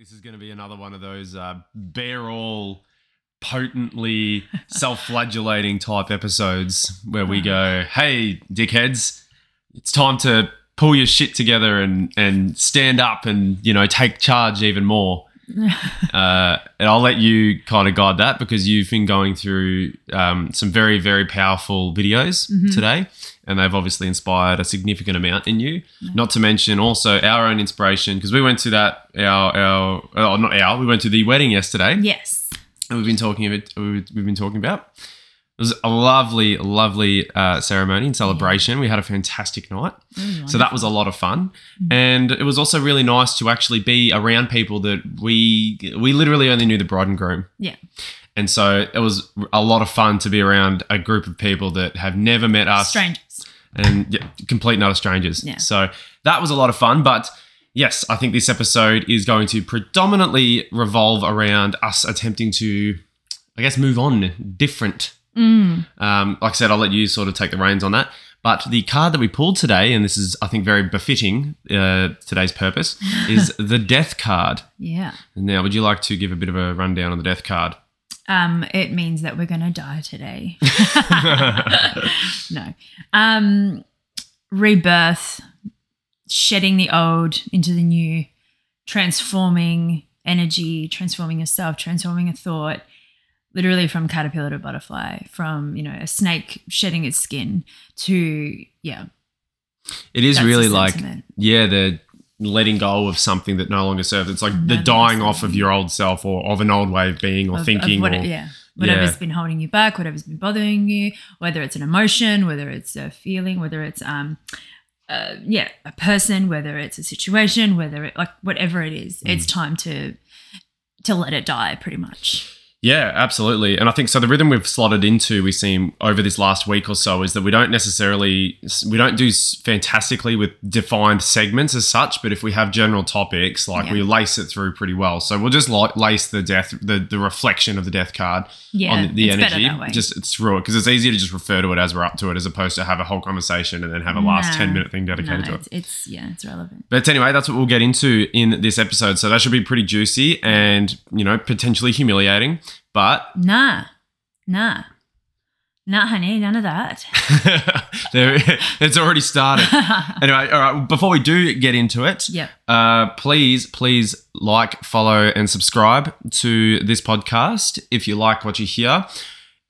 This is going to be another one of those uh, bear all potently self-flagellating type episodes where we go, "Hey, dickheads, it's time to pull your shit together and and stand up and you know take charge even more." uh, and I'll let you kind of guide that because you've been going through um, some very very powerful videos Mhm. today, and they've obviously inspired a significant amount in you. Not to mention also our own inspiration because we went to that our our oh, not our we went to the wedding yesterday Yes. and we've been talking about we've been talking about. It was a lovely, lovely uh, ceremony and celebration. We had a fantastic night, so that was a lot of fun, and it was also really nice to actually be around people that we we literally only knew the bride and groom. Yeah. and so it was a lot of fun to be around a group of people that have never met us strangers. and yeah, complete utter strangers. Yeah. So that was a lot of fun. But yes, I think this episode is going to predominantly revolve around us attempting to, I guess, move on different. Mm. Um, like I said, I'll let you sort of take the reins on that. But the card that we pulled today, and this is, I think, very befitting uh, today's purpose, is the death card. Yeah. Now, would you like to give a bit of a rundown on the death card? Um, it means that we're gonna die today. no. Um, rebirth, shedding the old into the new, transforming energy, transforming yourself, transforming a thought, literally from caterpillar to butterfly, from you know a snake shedding its skin to yeah. It is really like yeah, the letting go of something that no longer serves. It's like the dying off of your old self or of an old way of being or of- of thinking. what or, yeah. Whatever's Yeah. been holding you back, whatever's been bothering you, whether it's an emotion, whether it's a feeling, whether it's um, uh, yeah, a person, whether it's a situation, whether it like whatever it is, it's Mm. time to to let it die, pretty much. Yeah, absolutely. And I think so. The rhythm we've slotted into, we seem over this last week or so, is that we don't necessarily we don't do fantastically with defined segments as such. But if we have general topics, like Yeah. we lace it through pretty well. So we'll just la- lace the death, the the reflection of the death card Yeah, on the, energy, just through it because it's easier to just refer to it as we're up to it, as opposed to have a whole conversation and then have a last Nah. ten minute thing no, dedicated to it. it's yeah, it's relevant. But anyway, that's what we'll get into in this episode. So that should be pretty juicy and, you know, potentially humiliating. But Nah, nah, nah, honey, none of that. there, it's already started. Anyway, all right, before we do get into it, yep. uh, please, please like, follow, and subscribe to this podcast if you like what you hear.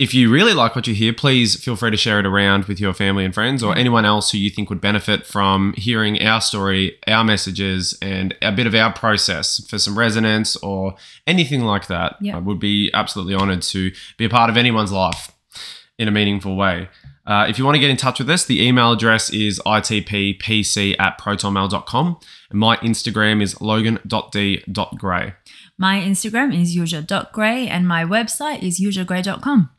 If you really like what you hear, please feel free to share it around with your family and friends or anyone else who you think would benefit from hearing our story, our messages, and a bit of our process for some resonance or anything like that. Yeah. I would be absolutely honored to be a part of anyone's life in a meaningful way. Uh, if you want to get in touch with us, the email address is itppc at protonmail.com. And my Instagram is logan.d.gray. My Instagram is yuzha.gray and my website is yuzhagray.com.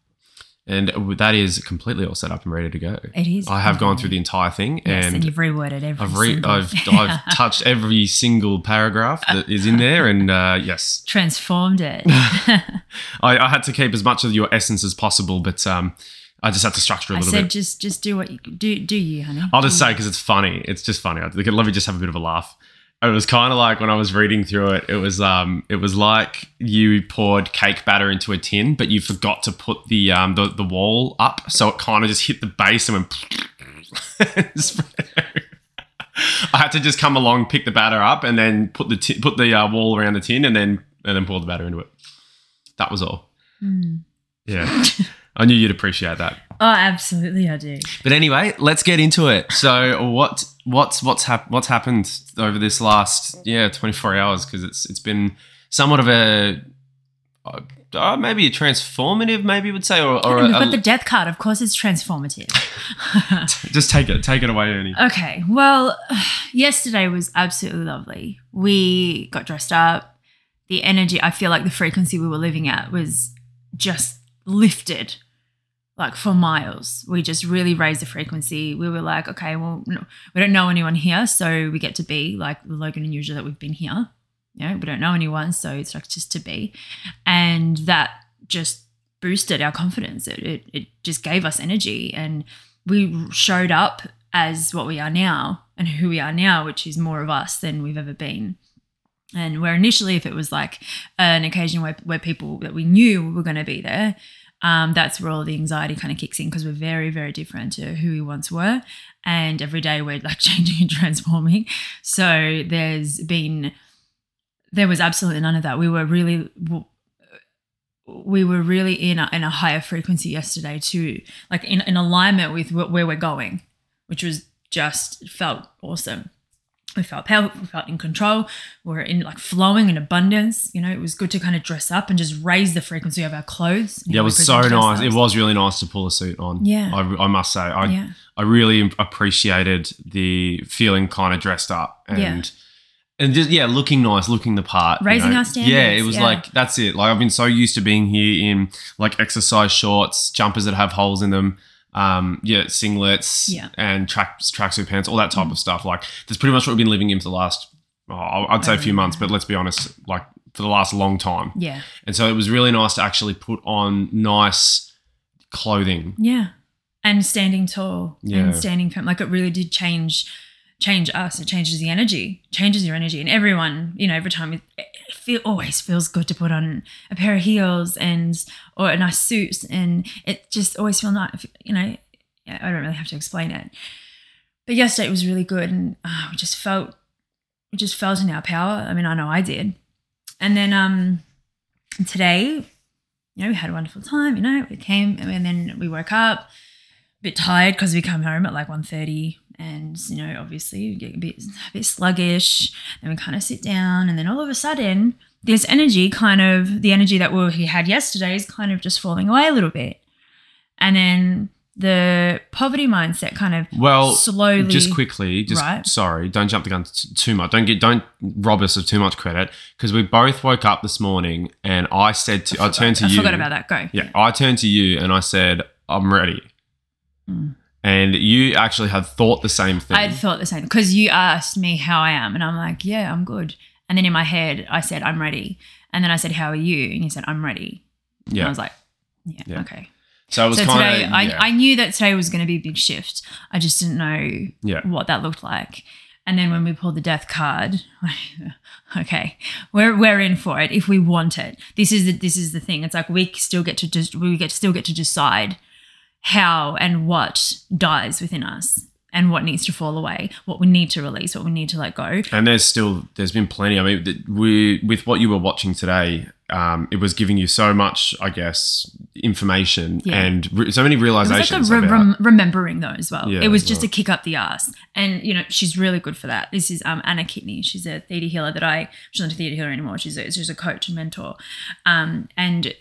And that is completely all set up and ready to go. It is. I have gone through the entire thing Yes, and, and you've reworded every I've, re- I've, I've touched every single paragraph that is in there. And uh, yes, transformed it. I, I had to keep as much of your essence as possible, but um, I just had to structure a little bit. You said bit. just just do what you do do you, honey. I'll just say because it's funny. It's just funny. I- Let me just have a bit of a laugh. It was kind of like when I was reading through it. It was um, it was like you poured cake batter into a tin, but you forgot to put the um, the, the wall up, so it kind of just hit the base and went. I had to just come along, pick the batter up, and then put the ti- put the uh, wall around the tin, and then and then pour the batter into it. That was all. Mm. Yeah, I knew you'd appreciate that. Oh, absolutely, I do. But anyway, let's get into it. So what what's what's hap- what's happened over this last yeah 24 hours because it's it's been somewhat of a uh, uh, maybe a transformative maybe you would say or, or And we've a, got the death card. Of course, it's transformative. just take it take it away Ernie. okay. Well, yesterday was absolutely lovely. We got dressed up. The energy, I feel like the frequency we were living at was just lifted like for miles. We just really raised the frequency. We were like, okay, well, no, we don't know anyone here, so we get to be like Logan and Yuzha that we've been here. You know, we don't know anyone, so it's like just to be. And that just boosted our confidence. It, it, it just gave us energy. And we showed up as what we are now and who we are now, which is more of us than we've ever been. And where initially, if it was like an occasion where, where people that we knew were going to be there, um, that's where all the anxiety kind of kicks in because we're very, very different to who we once were. And every day we're like changing and transforming. So there's been, there was absolutely none of that. We were really, we were really in a, in a higher frequency yesterday too, like in, in alignment with where we're going, which was just felt awesome. We felt powerful, we felt in control. We are in like flowing in abundance. You know, it was good to kind of dress up and just raise the frequency of our clothes. Yeah, it was so nice. It was really nice to pull a suit on. Yeah. I, I must say, I, yeah. I really appreciated the feeling kind of dressed up and. Yeah and just yeah, looking nice, looking the part, raising you know? our standards. Yeah, it was yeah. like that's it. Like I've been so used to being here in like exercise shorts, jumpers that have holes in them, um, yeah, singlets, Yeah. and track tracksuit pants, all that type of stuff. Like that's pretty much what we've been living in for the last, oh, I'd say a few months, but let's be honest, like for the last long time. yeah, And so it was really nice to actually put on nice clothing. yeah, and standing tall Yeah. and standing firm. Like it really did change change us. It changes the energy, changes your energy, and everyone, you know, every time it, feel always feels good to put on a pair of heels and or a nice suit, and it just always feels nice. You know, I don't really have to explain it. But yesterday it was really good, and uh, we just felt we just felt in our power. I mean, I know I did. And then um today, you know, we had a wonderful time. You know, we came and then we woke up a bit tired because we come home at like 1.30 and you know obviously you get a bit a bit sluggish and we kind of sit down and then all of a sudden this energy kind of the energy that we had yesterday is kind of just falling away a little bit and then the poverty mindset kind of Well, slowly just quickly, just Right. sorry, don't jump the gun t- too much. Don't get, don't rob us of too much credit because we both woke up this morning and I said to, I, turned to you. I you. forgot about that go Yeah, I turned to you and I said, "I'm ready," Mm. And you actually had thought the same thing. I had thought the same because you asked me how I am, and I'm like, yeah, I'm good. And then in my head, I said, I'm ready. And then I said, how are you? And you said, I'm ready. And I was like, yeah, Yeah. okay. so it was So kind today, of I, yeah, I knew that today was going to be a big shift. I just didn't know yeah. what that looked like. And then when we pulled the death card, okay, we're we're in for it if we want it. This is the this is the thing. It's like we still get to just we get still get to decide how and what dies within us and what needs to fall away, what we need to release, what we need to let go. And there's still there's been plenty. I mean, we with what you were watching today, um, it was giving you so much, I guess, information Yeah. and re- so many realizations. like re- rem- remembering though as well. Yeah, it was just well. a kick up the ass, and you know she's really good for that. This is um, Anna Kitney. She's a theta healer that I. She's not a theta healer anymore. She's a, she's a coach and mentor, um, and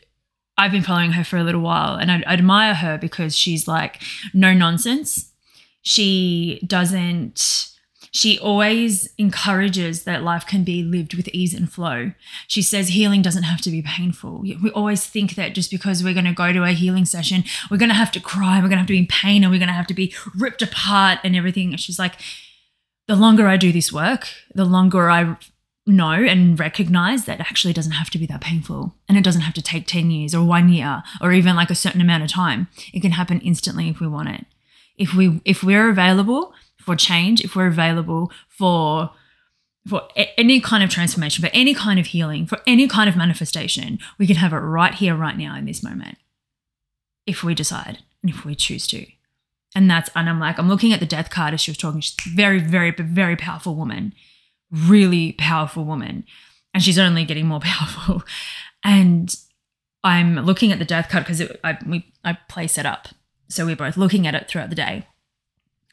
I've been following her for a little while, and I, I admire her because she's like no nonsense. She doesn't. She always encourages that life can be lived with ease and flow. She says healing doesn't have to be painful. We always think that just because we're going to go to a healing session, we're going to have to cry, we're going to have to be in pain, and we're going to have to be ripped apart and everything. She's like, the longer I do this work, the longer I know and recognize that actually doesn't have to be that painful. And it doesn't have to take 10 years or one year or even like a certain amount of time. It can happen instantly if we want it. If we if we're available for change, if we're available for for any kind of transformation, for any kind of healing, for any kind of manifestation, we can have it right here, right now, in this moment, if we decide and if we choose to. And that's, and I'm like, I'm looking at the death card as she was talking. She's a very, very, very powerful woman, really powerful woman. And she's only getting more powerful. And I'm looking at the death card because I, I place it up. So we're both looking at it throughout the day.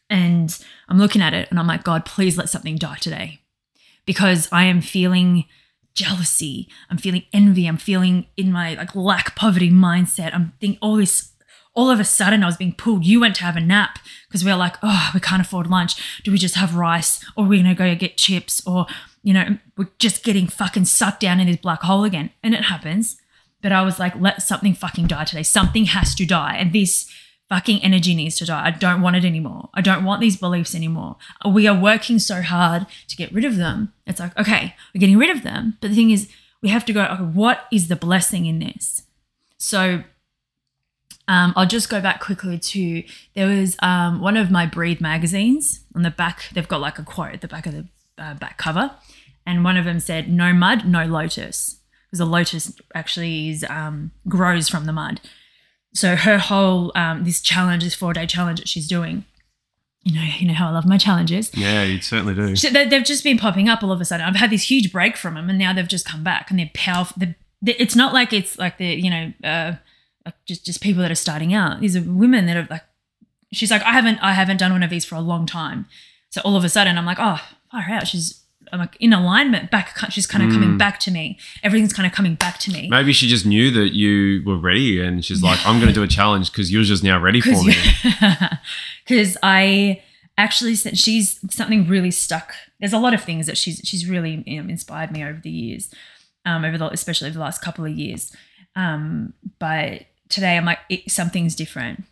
And I'm looking at it and I'm like, God, please let something die today. Because I am feeling jealousy. I'm feeling envy. I'm feeling in my like lack poverty mindset. I'm thinking all this all of a sudden I was being pulled. You went to have a nap because we are like, oh, we can't afford lunch. Do we just have rice? Or are we gonna go get chips? Or, you know, we're just getting fucking sucked down in this black hole again. And it happens. But I was like, let something fucking die today. Something has to die. And this fucking energy needs to die. I don't want it anymore. I don't want these beliefs anymore. We are working so hard to get rid of them. It's like, okay, we're getting rid of them. But the thing is, we have to go, okay, what is the blessing in this? So um, I'll just go back quickly to there was um, one of my Breathe magazines on the back. They've got like a quote at the back of the uh, back cover, and one of them said, "No mud, no lotus," because a lotus actually is um, grows from the mud. So her whole um, this challenge, this four day challenge that she's doing, you know, you know how I love my challenges. Yeah, you certainly do. So they've just been popping up all of a sudden. I've had this huge break from them, and now they've just come back, and they're powerful. They're, they it's not like it's like the you know, uh, like just just people that are starting out. These are women that are like. She's like, I haven't, I haven't done one of these for a long time. So all of a sudden, I'm like, oh, far out. She's I'm like in alignment. Back, she's kind of coming back to me. Everything's kind of coming back to me. Maybe she just knew that you were ready, and she's like, "I'm going to do a challenge because you're just now ready for me." because I actually said she's something really stuck. There's a lot of things that she's she's really you know, inspired me over the years, um, over the especially over the last couple of years. Um, but today I'm like it, something's different,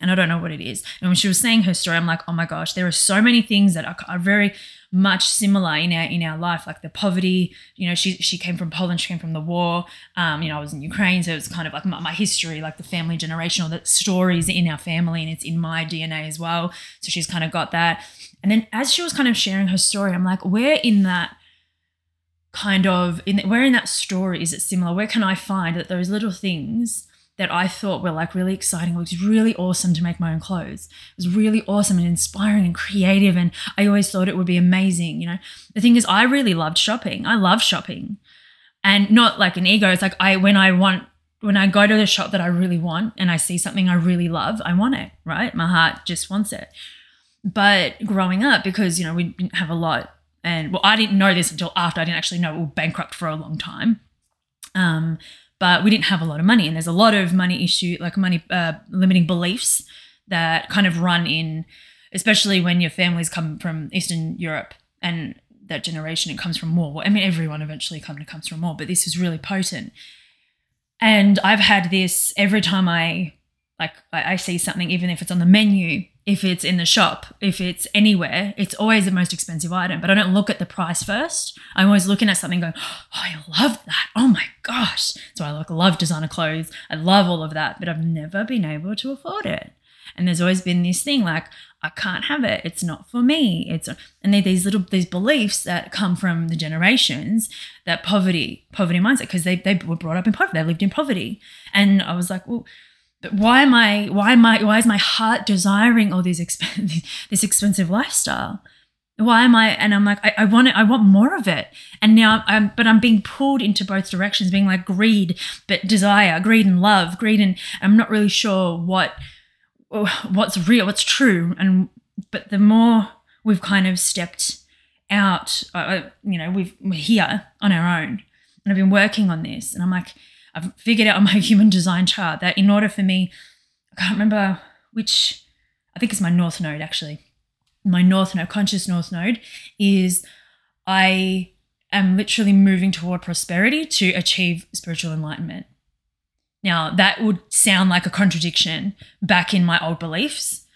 and I don't know what it is. And when she was saying her story, I'm like, oh my gosh, there are so many things that are, are very much similar in our in our life, like the poverty. You know, she she came from Poland, she came from the war. Um, you know, I was in Ukraine, so it's kind of like my, my history, like the family generational the stories in our family, and it's in my DNA as well. So she's kind of got that. And then as she was kind of sharing her story, I'm like, where in that kind of in where in that story is it similar? Where can I find that those little things that I thought were like really exciting. It was really awesome to make my own clothes. It was really awesome and inspiring and creative. And I always thought it would be amazing. You know, the thing is, I really loved shopping. I love shopping and not like an ego. It's like I, when I want, when I go to the shop that I really want and I see something I really love, I want it, right? My heart just wants it. But growing up, because, you know, we didn't have a lot, and well, I didn't know this until after I didn't actually know we were bankrupt for a long time. Um, but we didn't have a lot of money. And there's a lot of money issue like money uh, limiting beliefs that kind of run in especially when your families come from eastern europe and that generation it comes from war. I mean everyone eventually come, comes from war but this is really potent. And i've had this every time i like I, I see something even if it's on the menu if it's in the shop, if it's anywhere, it's always the most expensive item. But I don't look at the price first. I'm always looking at something going, oh, I love that. Oh my gosh. So I like love designer clothes. I love all of that, but I've never been able to afford it. And there's always been this thing like, I can't have it. It's not for me. It's and they're these little these beliefs that come from the generations that poverty, poverty mindset, because they, they were brought up in poverty. They lived in poverty. And I was like, well, why am I why am I why is my heart desiring all these expensive this expensive lifestyle? Why am I and I'm like I, I want it I want more of it. And now I'm but I'm being pulled into both directions being like greed but desire greed and love greed and I'm not really sure what what's real what's true. And but the more we've kind of stepped out uh, you know we've we're here on our own. And I've been working on this and I'm like I've figured out on my human design chart that in order for me, I can't remember which, I think it's my north node actually. My north node, conscious north node, is I am literally moving toward prosperity to achieve spiritual enlightenment. Now, that would sound like a contradiction back in my old beliefs,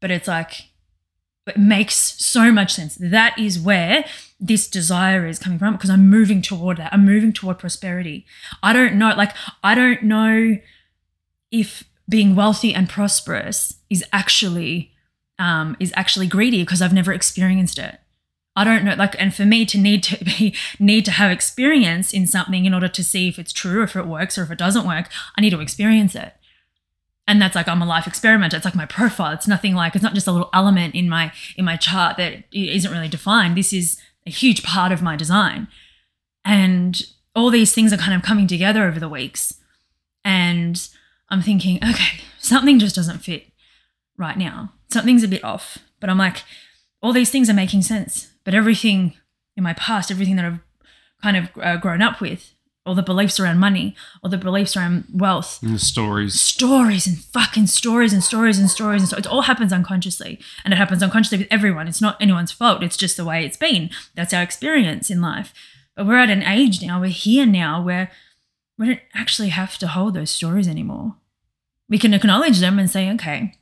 but it's like, it makes so much sense. That is where this desire is coming from because I'm moving toward that. I'm moving toward prosperity. I don't know, like, I don't know if being wealthy and prosperous is actually um, is actually greedy because I've never experienced it. I don't know, like, and for me to need to be need to have experience in something in order to see if it's true, if it works, or if it doesn't work, I need to experience it and that's like I'm a life experiment. It's like my profile. It's nothing like it's not just a little element in my in my chart that isn't really defined. This is a huge part of my design, and all these things are kind of coming together over the weeks. And I'm thinking, okay, something just doesn't fit right now. Something's a bit off. But I'm like, all these things are making sense. But everything in my past, everything that I've kind of uh, grown up with, or the beliefs around money or the beliefs around wealth. And the stories. Stories and fucking stories and stories and stories and so it all happens unconsciously. And it happens unconsciously with everyone. It's not anyone's fault. It's just the way it's been. That's our experience in life. But we're at an age now we're here now where we don't actually have to hold those stories anymore. We can acknowledge them and say okay.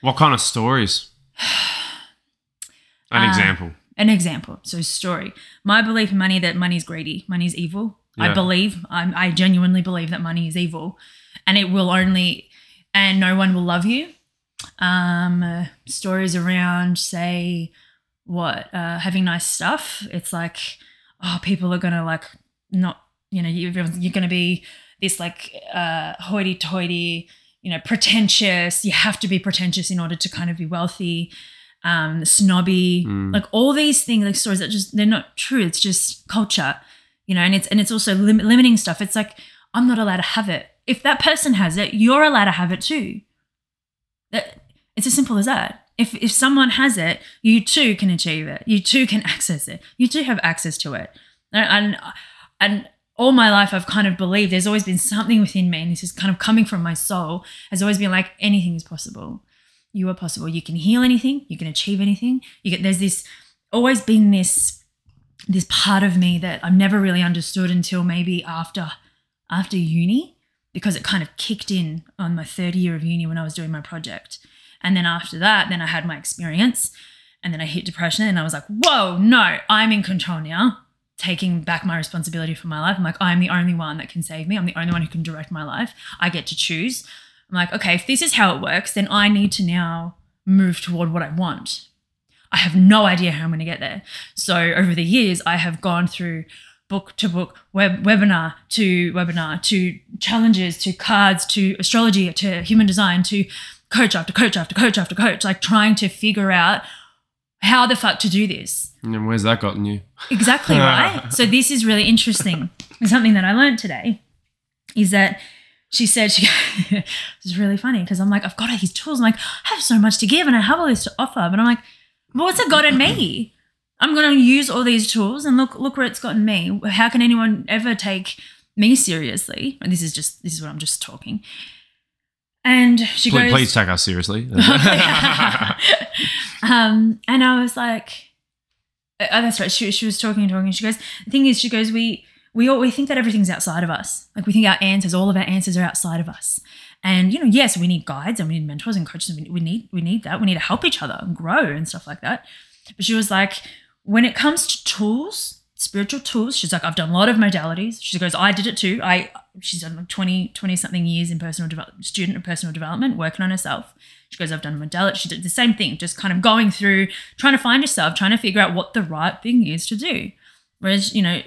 What kind of stories? An Uh, example. an example. So story. My belief in money that money's greedy money's evil I believe, I'm, I genuinely believe that money is evil and it will only, and no one will love you. Um, uh, stories around, say, what, uh, having nice stuff. It's like, oh, people are gonna like not, you know, you, you're gonna be this like uh, hoity-toity, you know, pretentious. You have to be pretentious in order to kind of be wealthy, um, snobby, Mm. like all these things, like stories that just they're not true. It's just culture, you know, and it's and it's also lim- limiting stuff. It's like I'm not allowed to have it. If that person has it, you're allowed to have it too. That it's as simple as that. If if someone has it, you too can achieve it. You too can access it. You too have access to it. And and, and all my life I've kind of believed there's always been something within me, and this is kind of coming from my soul, has always been like anything is possible. You are possible. You can heal anything, you can achieve anything. You get there's this always been this this part of me that I've never really understood until maybe after after uni because it kind of kicked in on my third year of uni when I was doing my project. And then after that, then I had my experience and then I hit depression and I was like, whoa, no, I'm in control now, taking back my responsibility for my life. I'm like, I'm the only one that can save me. I'm the only one who can direct my life. I get to choose. I'm like, okay, if this is how it works, then I need to now move toward what I want. I have no idea how I'm going to get there. So over the years, I have gone through book to book, web, webinar to webinar, to challenges, to cards, to astrology, to human design, to coach after coach after coach after coach, like trying to figure out how the fuck to do this. And where's that gotten you? Exactly right. so this is really interesting. And something that I learned today is that she said she it's really funny because I'm like, I've got all these tools. I'm like, I have so much to give and I have all this to offer. But I'm like, well, what's it got in me? I'm gonna use all these tools and look look where it's gotten me. How can anyone ever take me seriously? And this is just this is what I'm just talking. And she Please, goes, please take us seriously. um, and I was like, oh, that's right. She, she was talking and talking. She goes, the thing is, she goes, we we all we think that everything's outside of us. Like we think our answers, all of our answers are outside of us. And you know, yes, we need guides and we need mentors and coaches. We need we need that. We need to help each other and grow and stuff like that. But she was like, when it comes to tools, spiritual tools, she's like, I've done a lot of modalities. She goes, I did it too. I she's done like 20, 20 something years in personal development, student of personal development, working on herself. She goes, I've done modality. She did the same thing, just kind of going through, trying to find yourself, trying to figure out what the right thing is to do. Whereas, you know,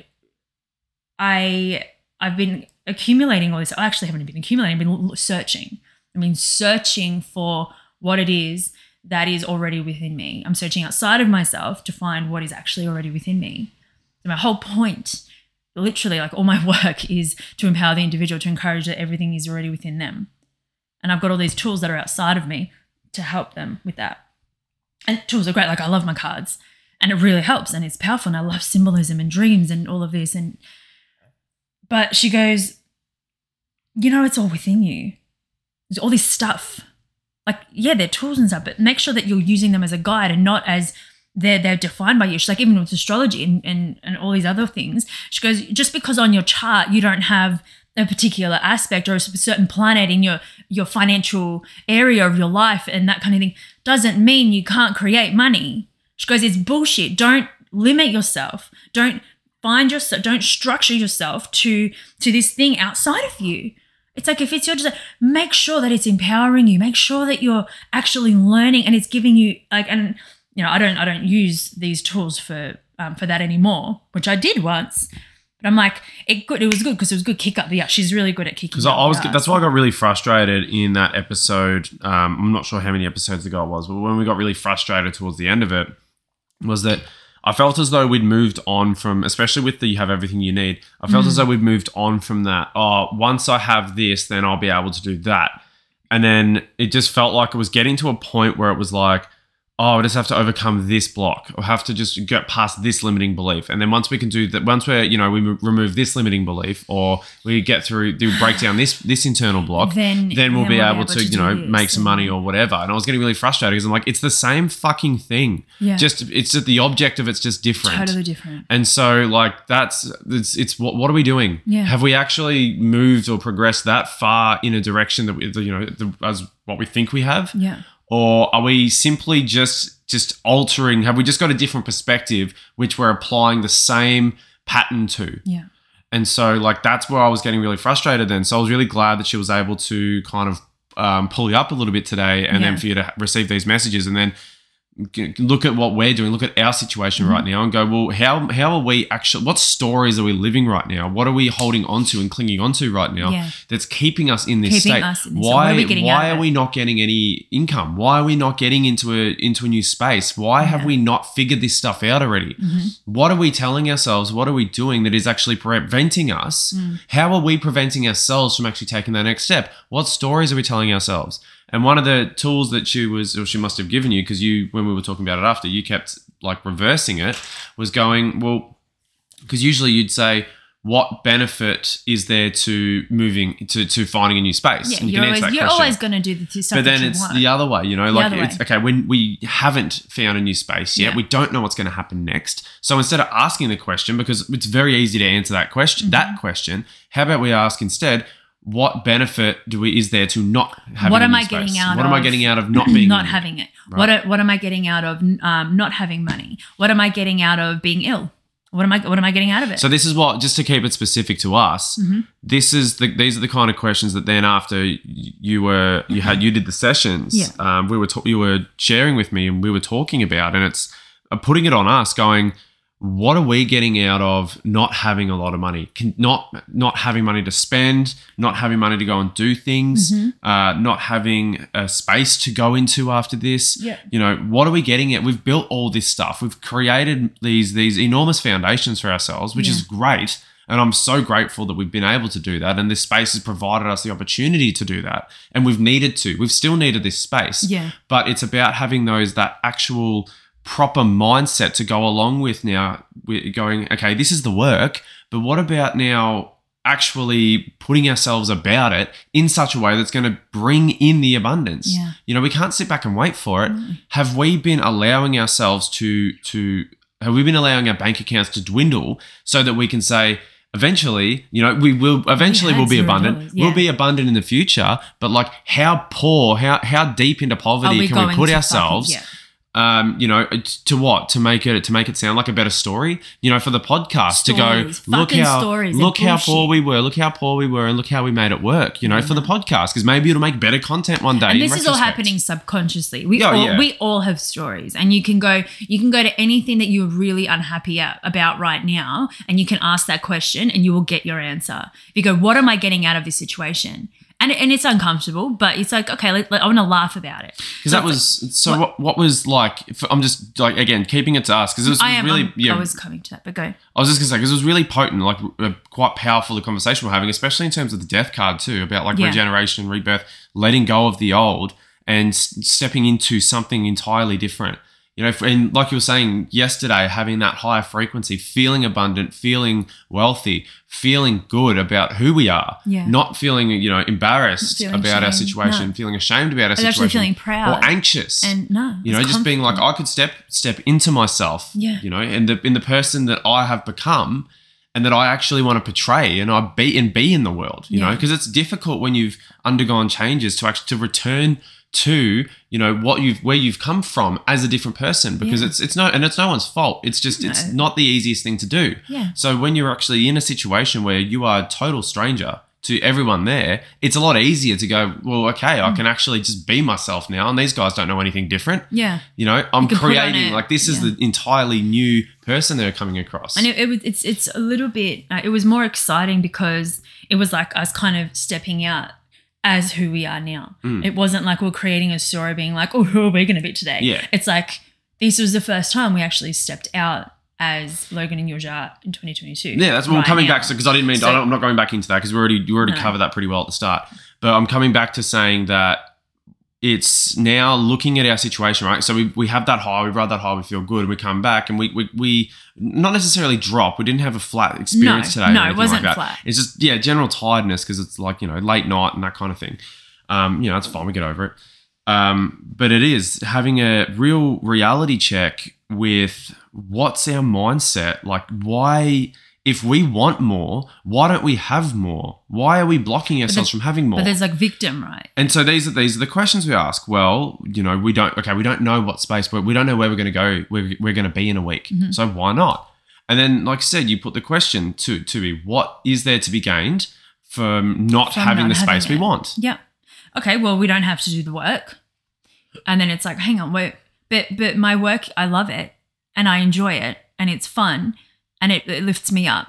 I I've been accumulating all this. I actually haven't been accumulating, I've been searching. I've been searching for what it is that is already within me. I'm searching outside of myself to find what is actually already within me. So my whole point, literally, like all my work, is to empower the individual to encourage that everything is already within them. And I've got all these tools that are outside of me to help them with that. And tools are great. Like I love my cards, and it really helps, and it's powerful. And I love symbolism and dreams and all of this. And but she goes, you know, it's all within you. There's all this stuff. Like, yeah, they're tools and stuff, but make sure that you're using them as a guide and not as they're they're defined by you. She's like, even with astrology and, and and all these other things, she goes, just because on your chart you don't have a particular aspect or a certain planet in your your financial area of your life and that kind of thing doesn't mean you can't create money. She goes, it's bullshit. Don't limit yourself. Don't find yourself. Don't structure yourself to to this thing outside of you. It's like if it's your desire, make sure that it's empowering you. Make sure that you're actually learning and it's giving you like and you know I don't I don't use these tools for um, for that anymore, which I did once. But I'm like it good. It was good because it was good kick up the ass. She's really good at kicking. Because up I was, that's why I got really frustrated in that episode. Um, I'm not sure how many episodes ago it was, but when we got really frustrated towards the end of it, was that I felt as though we'd moved on from, especially with the you have everything you need. I felt as mm. though we'd moved on from that. Oh, once I have this, then I'll be able to do that. And then it just felt like it was getting to a point where it was like, oh, I just have to overcome this block or have to just get past this limiting belief. And then once we can do that, once we're, you know, we remove this limiting belief or we get through, do break down this, this internal block, Then- then, we'll then be we'll able, able to, to you know, this make some money or whatever. And I was getting really frustrated because I'm like, it's the same fucking thing. Yeah. Just, it's just the object of it's just different. totally different. And so, like, that's it's it's what what are we doing? Yeah. Have we actually moved or progressed that far in a direction that we, you know, the, as what we think we have, Yeah. Or are we simply just just altering? Have we just got a different perspective, which we're applying the same pattern to? Yeah. And so, like, that's where I was getting really frustrated then. So I was really glad that she was able to kind of um, pull you up a little bit today and Yeah. then for you to receive these messages. And then look at what we're doing, look at our situation Mm-hmm. right now, and go, well, how how are we actually? What stories are we living right now? What are we holding onto and clinging onto right now? Yeah. That's keeping us in this Keeping state. us in this why are we why are we not getting any income? Why are we not getting into a into a new space? Why have we not figured this stuff out already? Mm-hmm. What are we telling ourselves? What are we doing that is actually preventing us? How are we preventing ourselves from actually taking that next step? What stories are we telling ourselves? And one of the tools that she was, or she must have given you, because you, when we were talking about it after, you kept like reversing it, was going, well, because usually you'd say, what benefit is there to moving to, to finding a new space? Yeah, you answer always you're always going to do the stuff but then it's want. the other way, you know, like it's okay when we haven't found a new space yet, Yeah. we don't know what's going to happen next. So instead of asking the question, because it's very easy to answer that question, Mm-hmm. that question, how about we ask instead, what benefit do we is there to not having What am I getting space? out What am I getting out of not being not having it. What what am I getting out of um, not having money? What am I getting out of being ill? What am I what am I getting out of it? So this is what, just to keep it specific to us, Mm-hmm. this is the these are the kind of questions that then after you were you had you did the sessions, Yeah. um, we were ta- you were sharing with me and we were talking about, and it's uh, putting it on us, going, what are we getting out of not having a lot of money, Can, not not having money to spend, not having money to go and do things, Mm-hmm. uh, not having a space to go into after this. Yeah. You know, what are we getting at? We've built all this stuff. We've created these these enormous foundations for ourselves, which is great. And I'm so grateful that we've been able to do that. And this space has provided us the opportunity to do that. And we've needed to. We've still needed this space. Yeah. But it's about having those that actual proper mindset to go along with now we're going, okay, this is the work, but what about now actually putting ourselves about it in such a way that's going to bring in the abundance? Yeah. You know, we can't sit back and wait for it. Have we been allowing ourselves to to have we been allowing our bank accounts to dwindle so that we can say eventually, you know, we will eventually we'll be abundant. dollars, We'll be abundant in the future, but like how poor, how how deep into poverty we can we put ourselves? fucking- yeah. Um, you know, to what? To make it to make it sound like a better story. You know, for the podcast to go look how stories. Look how poor we were, look how poor we were, and look how we made it work. You know, for the podcast because maybe it'll make better content one day. and this is all happening subconsciously. We Yeah, all yeah. we all have stories, and you can go you can go to anything that you're really unhappy at, about right now, and you can ask that question, and you will get your answer. If you go, "What am I getting out of this situation?" And and it's uncomfortable, but it's like, okay, I want to laugh about it. Because that was so. What, what was like? I'm just like again keeping it to us because it was, I am. really I'm- yeah. I was coming to that, but go. I was just gonna say because it was really potent, like uh, quite powerful the conversation we're having, especially in terms of the death card too, about like Yeah. regeneration, rebirth, letting go of the old and s- stepping into something entirely different. You know, and like you were saying yesterday, having that higher frequency, feeling abundant, feeling wealthy, feeling good about who we are, Yeah. not feeling you know embarrassed Feeling about our situation, no. feeling ashamed about our And situation, actually feeling proud. or anxious, And no, you know, just being like. I could step step into myself, Yeah. you know, and the in the person that I have become, and that I actually want to portray, and I be and be in the world, you know, because it's difficult when you've undergone changes to actually to return to you know what you've where you've come from as a different person because Yeah. it's it's no and it's no one's fault it's just it's not the easiest thing to do Yeah. so when you're actually in a situation where you are a total stranger to everyone there, it's a lot easier to go, well, okay, Mm. I can actually just be myself now, and these guys don't know anything different. yeah. You know, I'm on creating like this is yeah. the entirely new person they're coming across. And it, it was it's it's a little bit uh, it was more exciting because it was like us kind of stepping out as who we are now. Mm. It wasn't like we're creating a story being like, oh, who are we going to be today? Yeah. It's like this was the first time we actually stepped out as Logan and Yuzha in 2022. yeah, that's what I'm coming now. back to because I didn't mean So- I don't, I'm not going back into that because we already you already No. covered that pretty well at the start. But I'm coming back to saying that it's now looking at our situation, right? So we, we have that high, we ride that high, we feel good, we come back and we, we we not necessarily drop. We didn't have a flat experience No, today. no, it wasn't like flat. It's just yeah, general tiredness because it's like you know late night and that kind of thing. Um, you know, it's fine. We get over it. Um, but it is having a real reality check with what's our mindset. Like, why, if we want more, why don't we have more? Why are we blocking ourselves from having more? But there's like victim, right? And so these are these are the questions we ask. Well, you know, we don't. Okay, we don't know what space, but we don't know where we're going to go. Where we're going to be in a week. Mm-hmm. So why not? And then, like I said, you put the question to to be: What is there to be gained from not From having not the space having we want? Yeah. Okay, well, we don't have to do the work. And then it's like, hang on, wait, but but my work I love it and I enjoy it and it's fun and it, it lifts me up.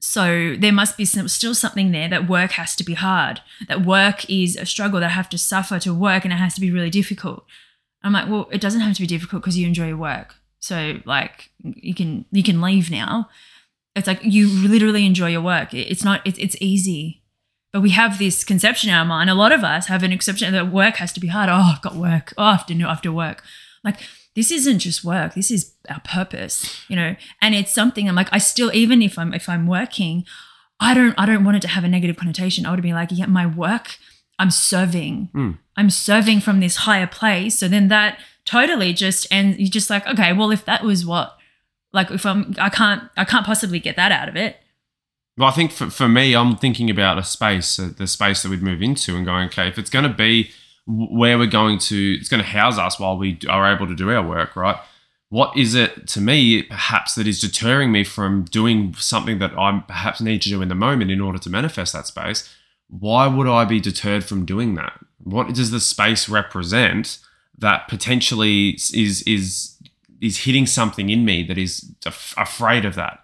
So there must be some, still something there that work has to be hard. That work is a struggle that I have to suffer to work and it has to be really difficult. I'm like, well, it doesn't have to be difficult because you enjoy your work. So like you can you can leave now. It's like you literally enjoy your work. It's not it's it's easy. But we have this conception in our mind. A lot of us have an exception that work has to be hard. Oh, I've got work. Oh, I have to do after work. Like this isn't just work. This is our purpose, you know. And it's something I'm like, I still, even if I'm if I'm working, I don't I don't want it to have a negative connotation. I would be like, yeah, my work, I'm serving. Mm. I'm serving from this higher place. So then that totally just and you're just like, okay, well, if that was what like if I'm I can't I can't possibly get that out of it. Well, I think for, for me, I'm thinking about a space, uh, the space that we'd move into, and going, okay, if it's going to be where we're going to, it's going to house us while we are able to do our work, right? What is it to me, perhaps, that is deterring me from doing something that I perhaps need to do in the moment in order to manifest that space? Why would I be deterred from doing that? What does the space represent that potentially is is is hitting something in me that is af- afraid of that?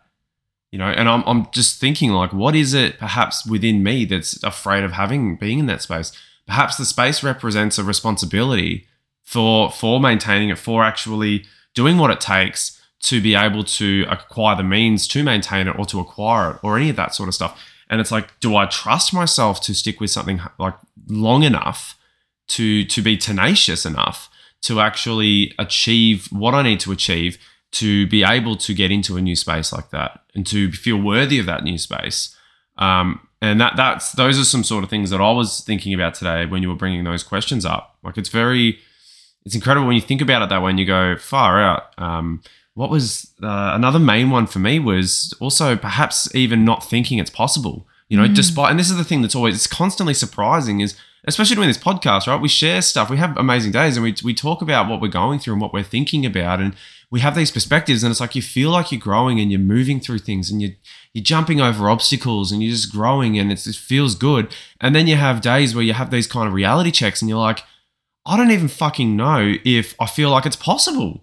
you know and I'm, I'm just thinking like what is it perhaps within me that's afraid of having being in that space perhaps the space represents a responsibility for for maintaining it for actually doing what it takes to be able to acquire the means to maintain it or to acquire it or any of that sort of stuff and it's like do i trust myself to stick with something like long enough to to be tenacious enough to actually achieve what i need to achieve to be able to get into a new space like that and to feel worthy of that new space. Um, and that that's those are some sort of things that I was thinking about today when you were bringing those questions up. Like it's very, it's incredible when you think about it that way and you go far out. Um, what was uh, another main one for me was also perhaps even not thinking it's possible. You know, mm. despite and this is the thing that's always it's constantly surprising is especially doing this podcast, right? We share stuff, we have amazing days, and we we talk about what we're going through and what we're thinking about, and we have these perspectives and it's like you feel like you're growing and you're moving through things and you're you're jumping over obstacles and you're just growing and it feels good. And then you have days where you have these kind of reality checks and you're like, I don't even fucking know if I feel like it's possible.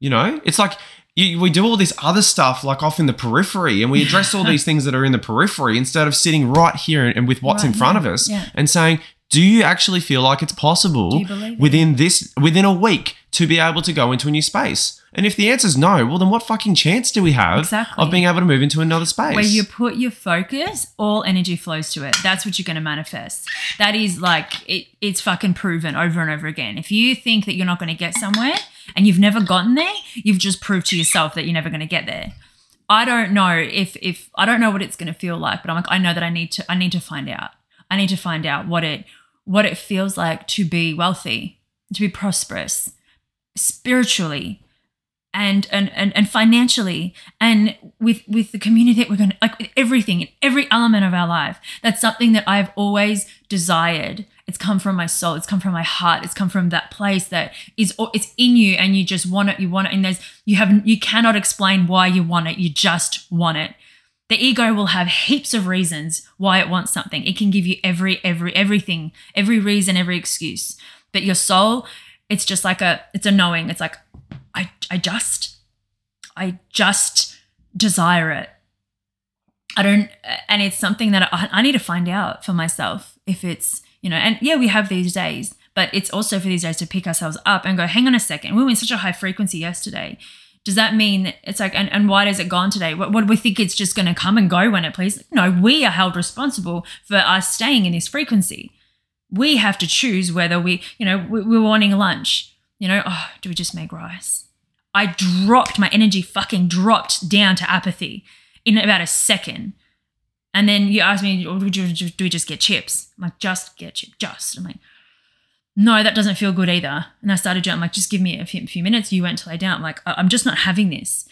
You know, it's like you, we do all this other stuff like off in the periphery and we address all these things that are in the periphery instead of sitting right here and, and with what's right, in front yeah, of us yeah. and saying, do you actually feel like it's possible within this within a week to be able to go into a new space? And if the answer is no, well then what fucking chance do we have exactly. of being able to move into another space? Where you put your focus, all energy flows to it. That's what you're going to manifest. That is like it, it's fucking proven over and over again. If you think that you're not going to get somewhere and you've never gotten there, you've just proved to yourself that you're never going to get there. I don't know if if I don't know what it's going to feel like, but I'm like I know that I need to I need to find out. I need to find out what it what it feels like to be wealthy, to be prosperous, spiritually, and and and, and financially, and with with the community that we're going to like everything in every element of our life. That's something that I've always desired. It's come from my soul. It's come from my heart. It's come from that place that is it's in you, and you just want it. You want it, and there's you have you cannot explain why you want it. You just want it the ego will have heaps of reasons why it wants something. It can give you every, every, everything, every reason, every excuse. But your soul, it's just like a, it's a knowing. It's like, I, I just, I just desire it. I don't, and it's something that I, I need to find out for myself if it's, you know, and yeah, we have these days, but it's also for these days to pick ourselves up and go, hang on a second. We were in such a high frequency yesterday. Does that mean it's like and, and why has it gone today? What, what do we think it's just going to come and go when it pleases? No we are held responsible for us staying in this frequency. We have to choose whether we you know we, we're wanting lunch you know? Oh do we just make rice i dropped my energy fucking dropped down to apathy in about a second and then you ask me oh, do we just get chips i'm like just get chips just i'm like no, that doesn't feel good either. And I started I'm like, just give me a few, few minutes. You went to lay down. I'm like, I'm just not having this.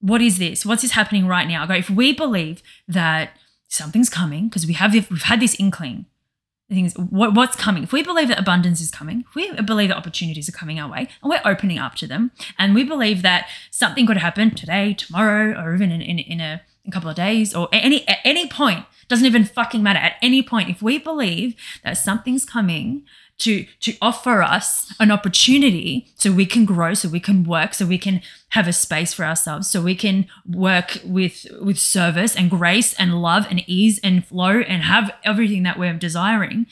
What is this? What's this happening right now? I go, if we believe that something's coming, because we have we've had this inkling, the thing is, what, what's coming? If we believe that abundance is coming, if we believe that opportunities are coming our way, and we're opening up to them, and we believe that something could happen today, tomorrow, or even in, in, in a, in a couple of days, or any at any point Doesn't even fucking matter. At any point, if we believe that something's coming to to offer us an opportunity so we can grow, so we can work, so we can have a space for ourselves, so we can work with with service and grace and love and ease and flow and have everything that we're desiring,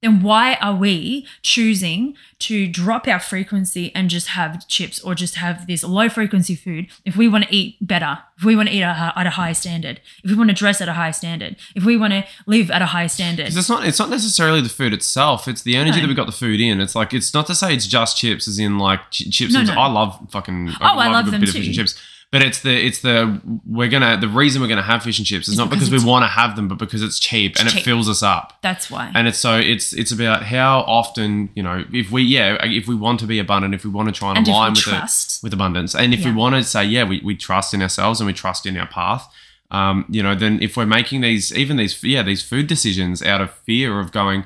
then why are we choosing to drop our frequency and just have chips or just have this low frequency food if we want to eat better, if we want to eat at a, at a higher standard, if we want to dress at a higher standard, if we want to live at a higher standard? it's not it's not necessarily the food itself. It's the energy No. that we got the food in. It's like it's not to say it's just chips, as in like ch- chips. No, and no. I love fucking. Oh, I love a them bit of too. fish and chips. But it's the it's the we're gonna the reason we're gonna have fish and chips is It's not because because we want to have them, but because it's cheap and it fills us up. That's why. And it's so it's it's about how often you know if we yeah if we want to be abundant if we want to try and, and align with trust, it with abundance. And if we want to say yeah we, we trust in ourselves and we trust in our path um, you know then if we're making these even these yeah these food decisions out of fear of going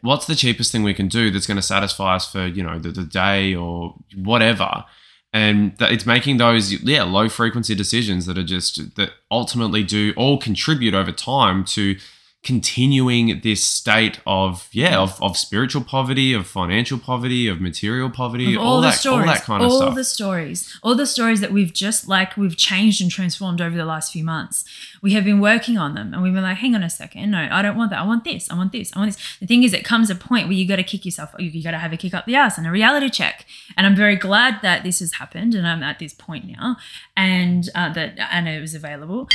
what's the cheapest thing we can do that's going to satisfy us for you know the, the day or whatever and that it's making those yeah low frequency decisions that are just that ultimately do all contribute over time to continuing this state of yeah of, of spiritual poverty of financial poverty of material poverty of all, all, the that stories, all that kind of all stuff the stories, all the stories that we've just like we've changed and transformed over the last few months. We have been working on them, and we've been like, hang on a second, no, I don't want that. I want this. I want this. I want this. The thing is, it comes a point where you got to kick yourself. You, you got to have a kick up the ass and a reality check. And I'm very glad that this has happened, and I'm at this point now, and uh, that it was available,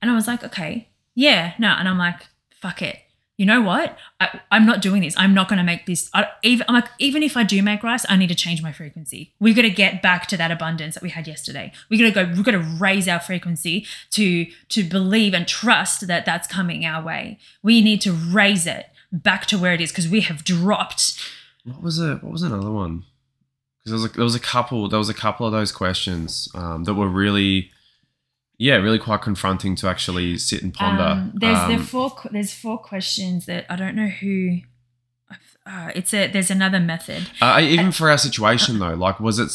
and I was like, okay, yeah, no, and I'm like, fuck it you know what? I, I'm not doing this. I'm not going to make this. I, even I'm like, even if I do make rice, I need to change my frequency. We've got to get back to that abundance that we had yesterday. We got to go. We've got to raise our frequency to to believe and trust that that's coming our way. We need to raise it back to where it is because we have dropped. what was it what was another one because there was a, there was a couple there was a couple of those questions um, that were really yeah really quite confronting to actually sit and ponder Um, there's Um, there four. There's four questions that I don't know who. Uh, it's a. There's another method. Uh, even for our situation though, like was it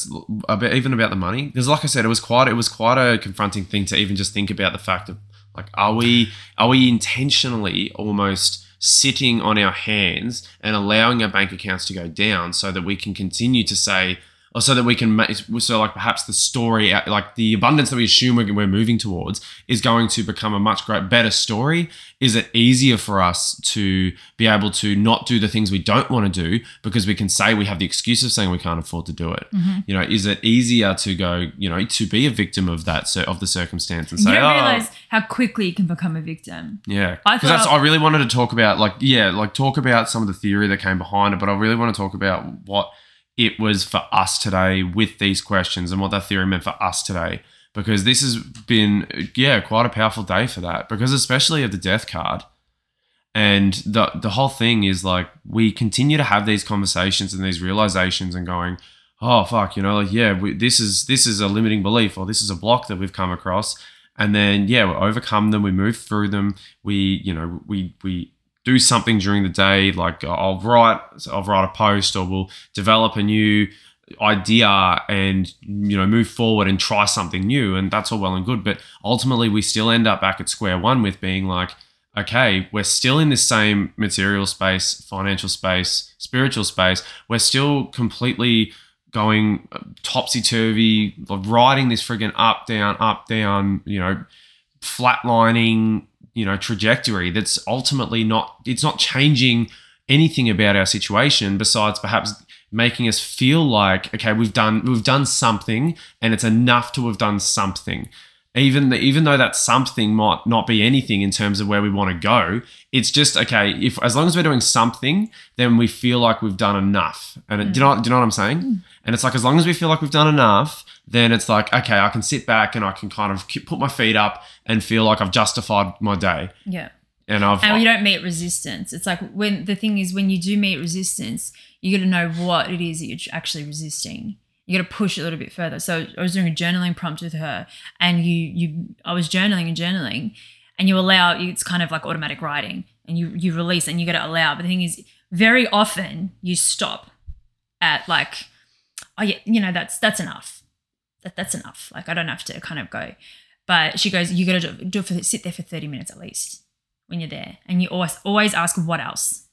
bit even about the money? Because like I said, it was quite it was quite a confronting thing to even just think about the fact of like are we are we intentionally almost sitting on our hands and allowing our bank accounts to go down so that we can continue to say or so that we can make so like perhaps the story uh, like the abundance that we assume we're, moving towards is going to become a much great better story is it easier for us to be able to not do the things we don't want to do because we can say we have the excuse of saying we can't afford to do it Mm-hmm. you know is it easier to go you know to be a victim of that cir- of the circumstance and You say don't oh realize how quickly you can become a victim. yeah, I because that's I really wanted to talk about like yeah, like talk about some of the theory that came behind it, but I really want to talk about what it was for us today with these questions and what that theory meant for us today. Because this has been yeah quite a powerful day for that. Because especially of the death card, and the the whole thing is like we continue to have these conversations and these realizations and going, oh fuck, you know, like yeah, we, this is this is a limiting belief or this is a block that we've come across, and then yeah, we overcome them, we move through them, we you know we we do something during the day, like uh, I'll write I'll write a post or we'll develop a new idea and you know move forward and try something new and that's all well and good but ultimately we still end up back at square one with being like okay, we're still in this same material space, financial space, spiritual space. We're still completely going uh, topsy turvy, riding this friggin' up, down, up, down, you know, flatlining, you know, trajectory that's ultimately not, it's not changing anything about our situation besides perhaps making us feel like okay we've done we've done something and it's enough to have done something. Even the, even though that something might not be anything in terms of where we want to go it's just okay if as long as we're doing something then we feel like we've done enough. And it, do you mm. know do you know what i'm saying mm. And it's like as long as we feel like we've done enough then it's like okay i can sit back and i can kind of put my feet up and feel like i've justified my day Yeah. and i've And you don't meet resistance. It's like when the thing is, when you do meet resistance, you got to know what it is that you're actually resisting. You got to push it a little bit further. So I was doing a journaling prompt with her, and you, you, I was journaling and journaling, and you allow. It's kind of like automatic writing, and you, you release, and you got to allow. But the thing is, very often you stop at like, oh yeah, you know that's that's enough. That that's enough. Like I don't have to kind of go. But she goes, you got to do, do it for sit there for thirty minutes at least when you're there. And you always always ask, what else?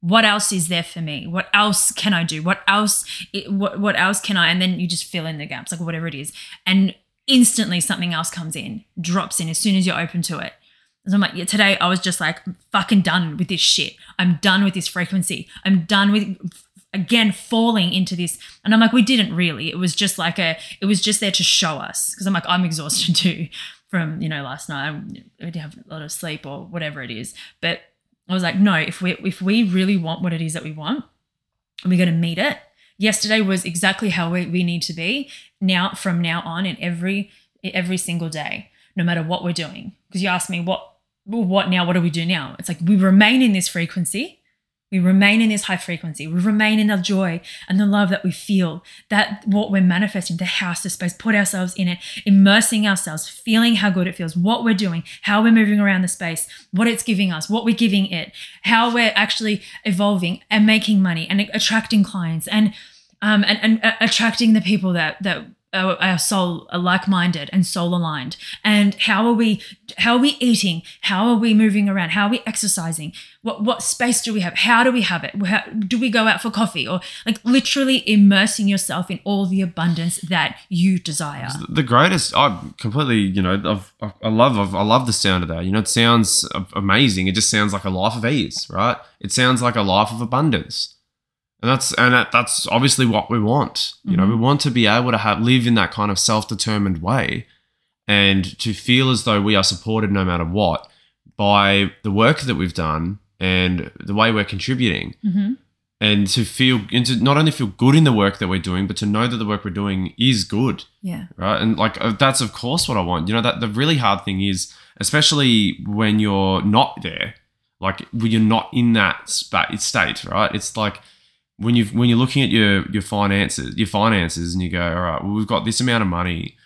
What else is there for me? What else can I do? What else what what else can I? And then you just fill in the gaps, like whatever it is. And instantly something else comes in, drops in as soon as you're open to it. So I'm like, yeah, today I was just like fucking done with this shit. I'm done with this frequency. I'm done with again falling into this. And I'm like, we didn't really. It was just like a, it was just there to show us. Because I'm like, I'm exhausted too from, you know, last night. I didn't have a lot of sleep or whatever it is. But I was like, no, if we if we really want what it is that we want, and we're gonna meet it. Yesterday was exactly how we, we need to be now from now on in every every single day, no matter what we're doing. Because you asked me what what now? What do we do now? It's like we remain in this frequency. We remain in this high frequency. We remain in the joy and the love that we feel. That what we're manifesting, the house, the space, put ourselves in it, immersing ourselves, feeling how good it feels, what we're doing, how we're moving around the space, what it's giving us, what we're giving it, how we're actually evolving and making money and attracting clients and um, and, and uh, attracting the people that that Uh, our soul are like-minded and soul aligned. And how are we how are we eating? How are we moving around? How are we exercising? What what space do we have? How do we have it? How, do we go out for coffee or like literally immersing yourself in all the abundance that you desire? The greatest i completely you know I've, i love I've, i love the sound of that. You know it sounds amazing. It just sounds like a life of ease right? It sounds like a life of abundance and that's and that, that's obviously what we want. You mm-hmm. know, we want to be able to have live in that kind of self-determined way, and to feel as though we are supported no matter what by the work that we've done and the way we're contributing. Mm-hmm. And to feel, and to not only feel good in the work that we're doing, but to know that the work we're doing is good. Yeah. Right. And like, uh, that's of course what I want. You know, that the really hard thing is, especially when you're not there, like when you're not in that state, right? It's like, when you when you're looking at your your finances, your finances, and you go, all right, well, we've got this amount of money,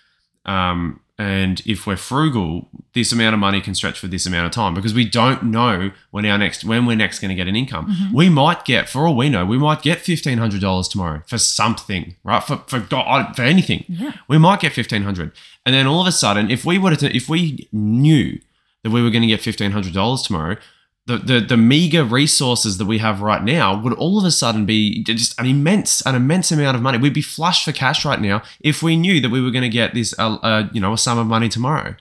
um, and if we're frugal, this amount of money can stretch for this amount of time because we don't know when our next when we're next going to get an income. Mm-hmm. We might get, for all we know, we might get fifteen hundred dollars tomorrow for something, right? For for God, for anything, yeah. we might get fifteen hundred, and then all of a sudden, if we were to, if we knew that we were going to get fifteen hundred dollars tomorrow, the, the the meager resources that we have right now would all of a sudden be just an immense an immense amount of money. We'd be flush for cash right now if we knew that we were going to get this uh, uh, you know a sum of money tomorrow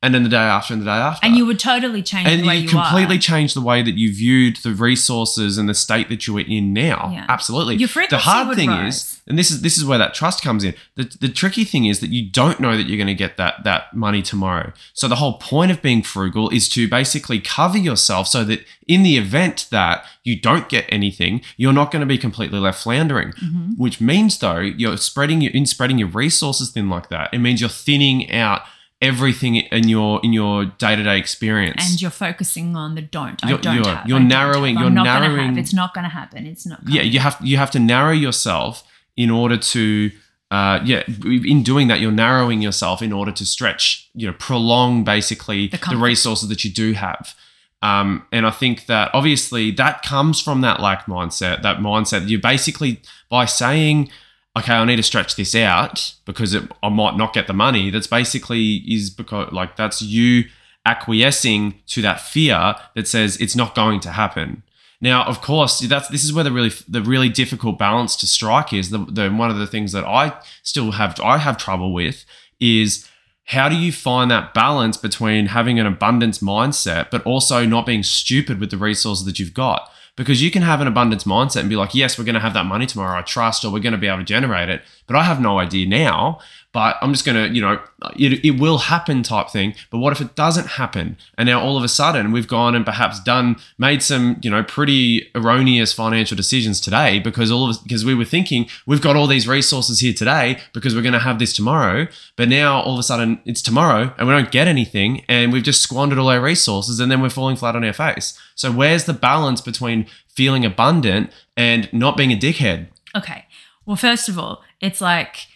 and then the day after and the day after. And you would totally change and the way you, you completely are. change the way that you viewed the resources and the state that you are in now. Yeah. Absolutely. Your frequency the hard thing rise. is, and this is this is where that trust comes in. The, the tricky thing is that you don't know that you're going to get that that money tomorrow. So the whole point of being frugal is to basically cover yourself so that in the event that you don't get anything, you're not going to be completely left floundering. Mm-hmm. Which means though, you're spreading your in spreading your resources thin like that. It means you're thinning out everything in your in your day-to-day experience and you're focusing on the don't. I You're- don't you're- have. you're I don't narrowing- have. you're I'm not gonna narrowing- have. It's not going to happen. It's not. yeah you have you have to narrow yourself in order to uh, yeah in doing that you're narrowing yourself in order to stretch you know prolong basically The the, resources that you do have um, and i think that obviously that comes from that lack mindset that mindset you basically by saying okay i need to stretch this out because it, i might not get the money that's basically is because like that's you acquiescing to that fear that says it's not going to happen now, of course, that's this is where the really the really difficult balance to strike is. The, the one of the things that I still have I have trouble with is how do you find that balance between having an abundance mindset but also not being stupid with the resources that you've got? Because you can have an abundance mindset and be like, yes, we're going to have that money tomorrow. I trust, or we're going to be able to generate it. But I have no idea now. But I'm just going to, you know, it, it will happen type thing. But what if it doesn't happen? And now all of a sudden we've gone and perhaps done, made some, you know, pretty erroneous financial decisions today because all of us, because we were thinking we've got all these resources here today because we're going to have this tomorrow. But now all of a sudden it's tomorrow and we don't get anything and we've just squandered all our resources and then we're falling flat on our face. So where's the balance between feeling abundant and not being a dickhead? Okay. Well, first of all, it's like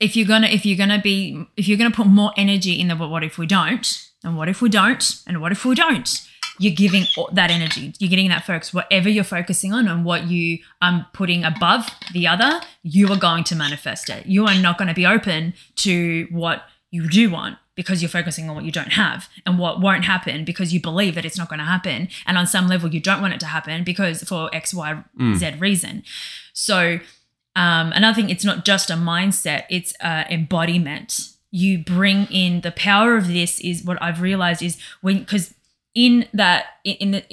if you're gonna if you're gonna be if you're gonna put more energy in the "But what if we don't and what if we don't and what if we don't? You're giving that energy. You're getting that focus. Whatever you're focusing on and what you um putting above the other you are going to manifest it. You are not going to be open to what you do want because you're focusing on what you don't have and what won't happen because you believe that it's not going to happen. And on some level, you don't want it to happen because for X, Y, Z reason. So, um, another thing, it's not just a mindset, it's uh, embodiment. You bring in the power of this, is what I've realized is when, because in that, in the,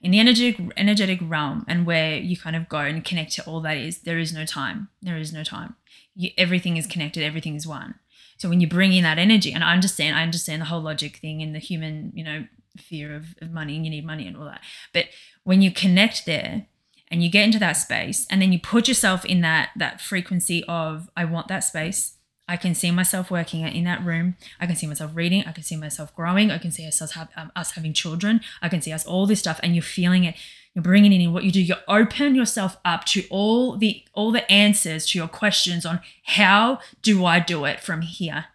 in the energetic energetic realm and where you kind of go and connect to all that is there is no time. There is no time. You, everything is connected everything is one. So when you bring in that energy and i understand i understand the whole logic thing and the human you know fear of, of money and you need money and all that. But when you connect there and you get into that space and then you put yourself in that that frequency of i want that space I can see myself working in that room. I can see myself reading. I can see myself growing. I can see us, have, um, us having children. I can see us all this stuff, and you're feeling it. You're bringing it in. What you do, you open yourself up to all the all the answers to your questions on how do I do it from here.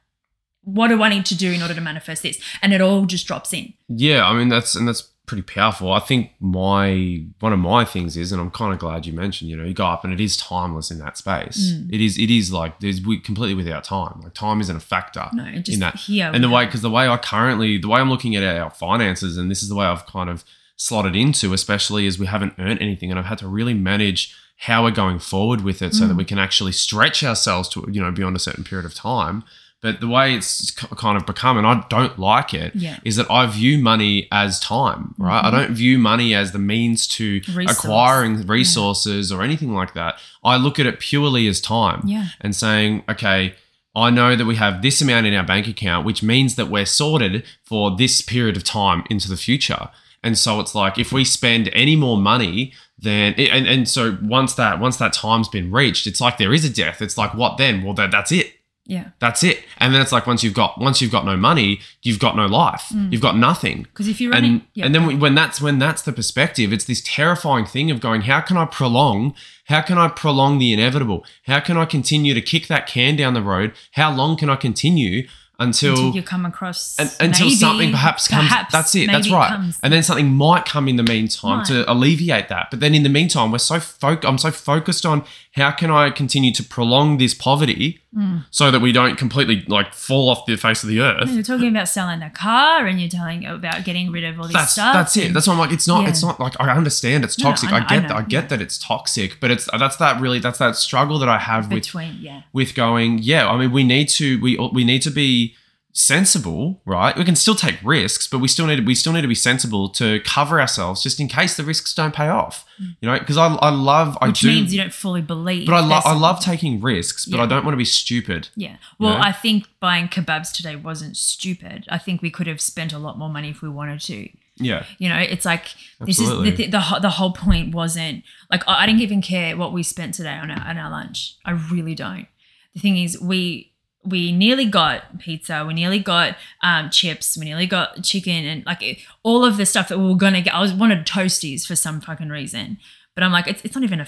What do I need to do in order to manifest this? And it all just drops in. Yeah, I mean that's and that's pretty powerful. I think my one of my things is, and I'm kind of glad you mentioned, you know, you go up and it is timeless in that space. Mm. It is, it is like there's we completely without time. Like time isn't a factor No, just in that. here. And the way, because the way I currently, the way I'm looking at our finances, and this is the way I've kind of slotted into, especially as we haven't earned anything, and I've had to really manage how we're going forward with it, so that Mm. we can actually stretch ourselves to, you know, beyond a certain period of time. But the way it's kind of become, and I don't like it, Yeah. is that I view money as time, right? I Mhm. don't view money as the means to Resource. acquiring resources or anything like that. I look at it purely as time Yeah. and saying, okay, I know that we have this amount in our bank account, which means that we're sorted for this period of time into the future. And so it's like if we spend any more money, then and, and so once that once that time's been reached, it's like there is a death. It's like what then? Well, that, that's it. Yeah. That's it. And then it's like once you've got once you've got no money, you've got no life. Mm. You've got nothing Because if you're running, and yeah, and then when that's when that's the perspective it's this terrifying thing of going how can i prolong how can i prolong the inevitable how can i continue to kick that can down the road how long can i continue until, until you come across and, until maybe, something perhaps comes perhaps, that's it that's right and then something might come in the meantime to alleviate that but then in the meantime we're so foc- i'm so focused on how can i continue to prolong this poverty Mm. so that we don't completely like fall off the face of the earth You're talking about selling the car, and you're telling about getting rid of all this that's stuff. that's it. That's why I'm like, it's not. Yeah. It's not like I understand it's No, toxic. I I, know- I get know, that. I get yeah. that it's toxic, but it's that's that really that's that struggle that I have with between, yeah, with going. Yeah, I mean, we need to we we need to be sensible, right? We can still take risks, but we still need to, we still need to be sensible to cover ourselves just in case the risks don't pay off. You know, because I I love I Mm. which do, means you don't fully believe. but I love I love taking risks, but Yeah. I don't want to be stupid. Yeah. Well, know? I think buying kebabs today wasn't stupid. I think we could have spent a lot more money if we wanted to. Yeah, You know, it's like this Absolutely. is the, the the the whole point wasn't like I I didn't even care what we spent today on our on our lunch. I really don't. The thing is, we we nearly got pizza, we nearly got um, chips, we nearly got chicken, and like it, all of the stuff that we were gonna get. I was wanted toasties for some fucking reason, but I'm like, it's, it's not even a.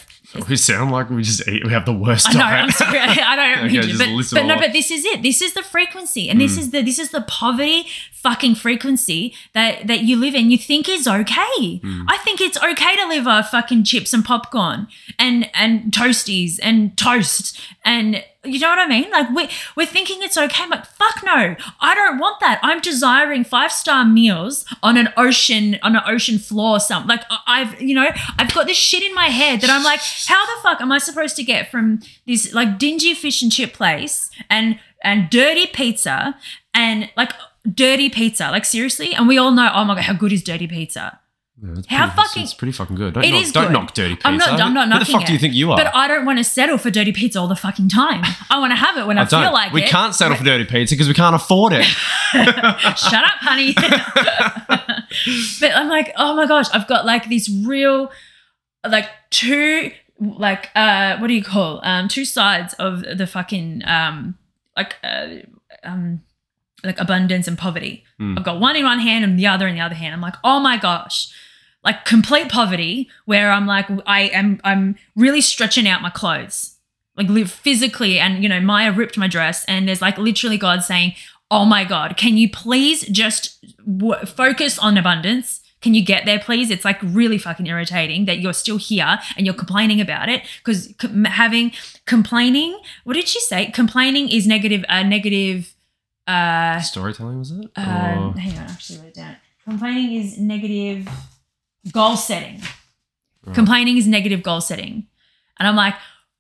we sound like we just eat. We have the worst I know. diet. I'm sorry. I don't Okay, mean to, but, but no. But this is it. This is the frequency, and this Mm. is the this is the poverty fucking frequency that that you live in. You think is okay. Mm. I think it's okay to live off fucking chips and popcorn and and toasties and toast and you know what I mean? Like we we're thinking it's okay. I'm like fuck no. I don't want that. I'm desiring five star meals on an ocean on an ocean floor. Or something like I've you know I've got this shit in my head that I'm like how the fuck am I supposed to get from this like dingy fish and chip place and and dirty pizza and like dirty pizza like seriously and we all know oh my god how good is dirty pizza Yeah, it's How pretty, fucking- It's, it's pretty fucking good. Don't, It knock, is don't good. knock dirty pizza. I'm not- I'm not knocking. Who the fuck do you think you are? but I don't want to settle for dirty pizza all the fucking time I want to have it when I, I feel like we it We can't settle for dirty pizza because we can't afford it. shut up honey but I'm like oh my gosh I've got like these real like two like uh what do you call um two sides of the fucking um like uh, um like abundance and poverty Mm. I've got one in one hand and the other in the other hand. I'm like, oh my gosh, like complete poverty where I'm like, I am, I'm really stretching out my clothes, like live physically. And, you know, Maya ripped my dress and there's like literally God saying, oh my God, can you please just w- focus on abundance? Can you get there, please? It's like really fucking irritating that you're still here and you're complaining about it because having complaining. What did she say? Complaining is negative. Uh, negative. Uh, Storytelling was it? uh, Or- hang on, I actually wrote it down. Complaining is negative goal setting. Right. Complaining is negative goal setting. And I'm like,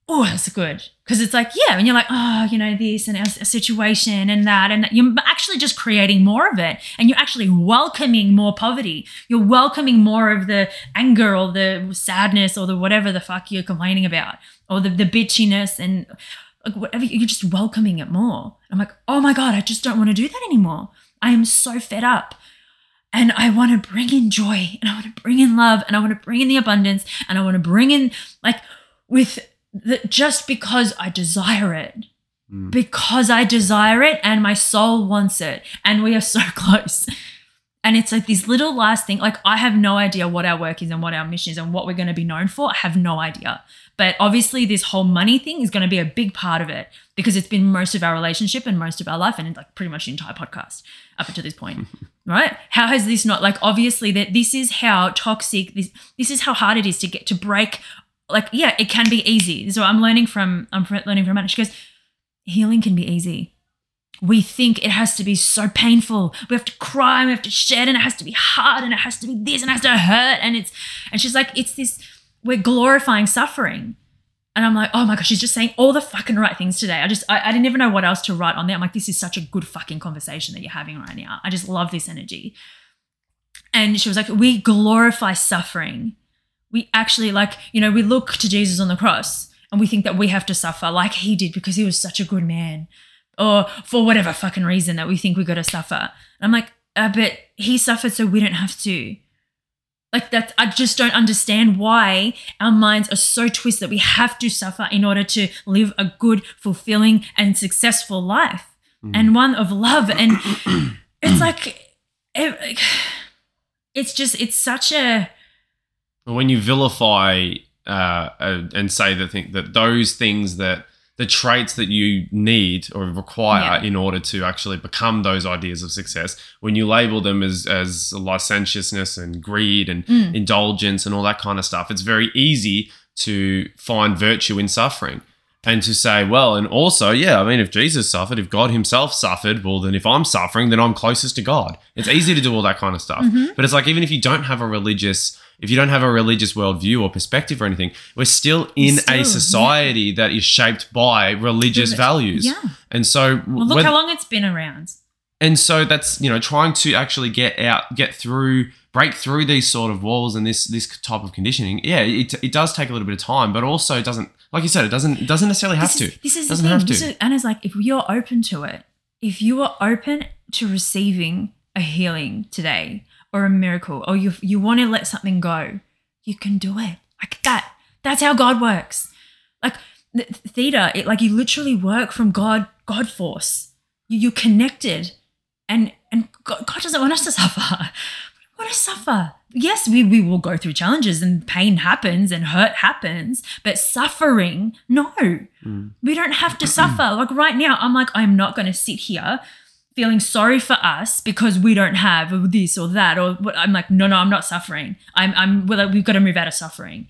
oh, that's good. Because it's like, yeah, and you're like, oh, you know, this and a situation and that. And you're actually just creating more of it. And you're actually welcoming more poverty. You're welcoming more of the anger or the sadness or the whatever the fuck you're complaining about or the, the bitchiness and like whatever. You're just welcoming it more. I'm like, oh my God, I just don't want to do that anymore. I am so fed up. And I want to bring in joy and I want to bring in love and I want to bring in the abundance and I want to bring in like with the, just because I desire it. Mm. Because I desire it and my soul wants it. And we are so close. And it's like this little last thing. Like, I have no idea what our work is and what our mission is and what we're going to be known for. I have no idea. But obviously, this whole money thing is going to be a big part of it because it's been most of our relationship and most of our life and like pretty much the entire podcast up until this point. right? How has this not like obviously that this is how toxic this this is how hard it is to get to break like yeah, it can be easy. So I'm learning from I'm learning from Anna. She goes, healing can be easy. We think it has to be so painful. We have to cry, and we have to shed, and it has to be hard, and it has to be this, and it has to hurt. And it's and she's like, it's this, we're glorifying suffering. And I'm like, oh my gosh, she's just saying all the fucking right things today. I just, I, I didn't even know what else to write on there. I'm like, this is such a good fucking conversation that you're having right now. I just love this energy. And she was like, we glorify suffering. We actually, like, you know, we look to Jesus on the cross and we think that we have to suffer like he did because he was such a good man or for whatever fucking reason that we think we got to suffer. And I'm like, uh, but he suffered so we don't have to. Like that, I just don't understand why our minds are so twisted that we have to suffer in order to live a good, fulfilling, and successful life, and one of love. And it's like, it- it's just, it's such a when you vilify uh, uh, and say that thing, that those things that the traits that you need or require Yeah. in order to actually become those ideas of success, when you label them as as licentiousness and greed and Mm. indulgence and all that kind of stuff, it's very easy to find virtue in suffering. And to say, well, and also, yeah, I mean, if Jesus suffered, if God Himself suffered, well, then if I'm suffering, then I'm closest to God. It's easy to do all that kind of stuff. Mhm. But it's like, even if you don't have a religious, if you don't have a religious worldview or perspective or anything, we're still in Still, a society that is shaped by religious Reli- values. yeah. And so, Well, look how long it's been around. and so that's you know trying to actually get out get through break through these sort of walls and this this type of conditioning yeah it, it does take a little bit of time but also it doesn't like you said it doesn't it doesn't necessarily have this to this is Doesn't the thing. have This to. is, Anna's like, if you're open to it, if you are open to receiving a healing today or a miracle, or you you want to let something go, you can do it like that. That's how God works. Like the theta, it like you literally work from God God force. You, you're connected, and and God, God doesn't want us to suffer. We want to suffer. Yes, we, we will go through challenges and pain happens and hurt happens, but suffering, no. Mm. We don't have to suffer. Like right now, I'm like, I'm not going to sit here feeling sorry for us because we don't have this or that. Or what I'm like, no, no, I'm not suffering. I'm, I'm, well, we've got to move out of suffering.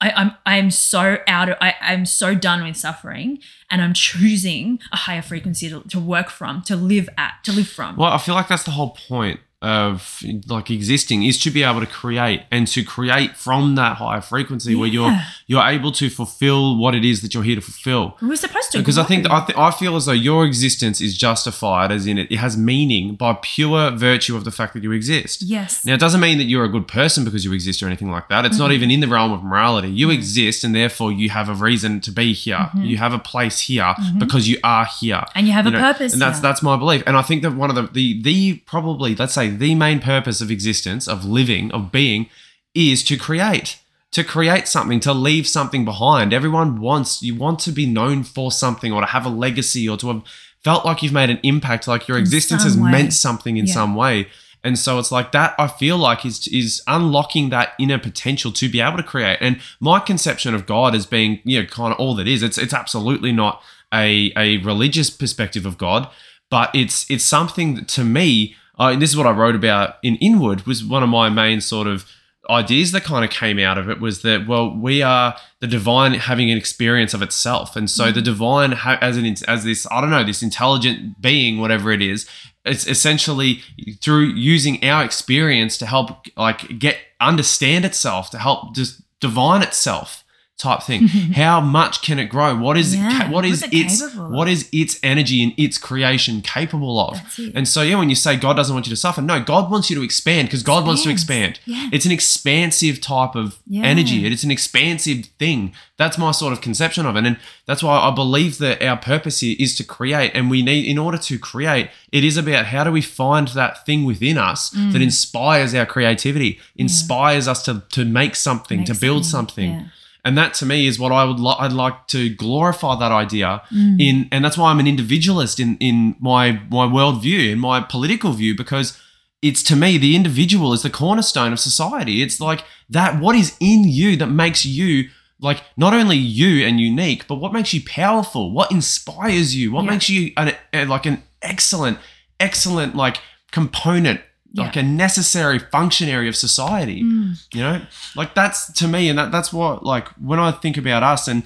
I, I'm, I'm so out of, I, I'm so done with suffering and I'm choosing a higher frequency to, to work from, to live at, to live from. well i feel like that's the whole point of like existing is to be able to create and to create from that higher frequency where you're Yeah. You're able to fulfill what it is that you're here to fulfill We're supposed to. because I think. I, th- I feel as though your existence is justified, as in it, it has meaning by pure virtue of the fact that you exist. yes. Now, it doesn't mean that you're a good person because you exist or anything like that. It's not Mhm. even in the realm of morality. You Mhm. exist, and therefore you have a reason to be here. Mhm. You have a place here Mhm. because you are here. and you have You a know, purpose. And that's here. that's my belief. And I think that one of the the the probably let's say the main purpose of existence, of living, of being, is to create. To create something, to leave something behind. Everyone wants you want to be known for something or to have a legacy or to have felt like you've made an impact, like your In existence has way. meant something in Yeah. some way. And so it's like that I feel like is is unlocking that inner potential to be able to create. And my conception of God as being, you know, kind of all that is, it's it's absolutely not a a religious perspective of God, but it's it's something that to me uh, and this is what I wrote about in Inward was one of my main sort of ideas that kind of came out of it was that well we are the divine having an experience of itself. And so the mm-hmm. divine ha- as an as this i don't know this intelligent being whatever it is it's essentially through using our experience to help like get understand itself to help just divine itself type thing. How much can it grow? What is Yeah, it, what is it its what is its energy and its creation capable of? And so yeah when you say god doesn't want you to suffer no god wants you to expand because god wants to expand. Yeah. it's an expansive type of Yeah. energy. It's an expansive thing. That's my sort of conception of it. And that's why i believe that our purpose here is to create and we need in order to create it is about how do we find that thing within us Mm. that inspires our creativity inspires us to to make something Make to build something. Yeah. And that to me is what I would li- I'd like to glorify that idea Mm. in and that's why I'm an individualist in in my my worldview in my political view because it's to me the individual is the cornerstone of society it's like that what is in you that makes you like not only you and unique but what makes you powerful what inspires you what Yeah. makes you an, a, like an excellent excellent like component like a necessary functionary of society Mm. you know like that's to me and that, that's what like when i think about us and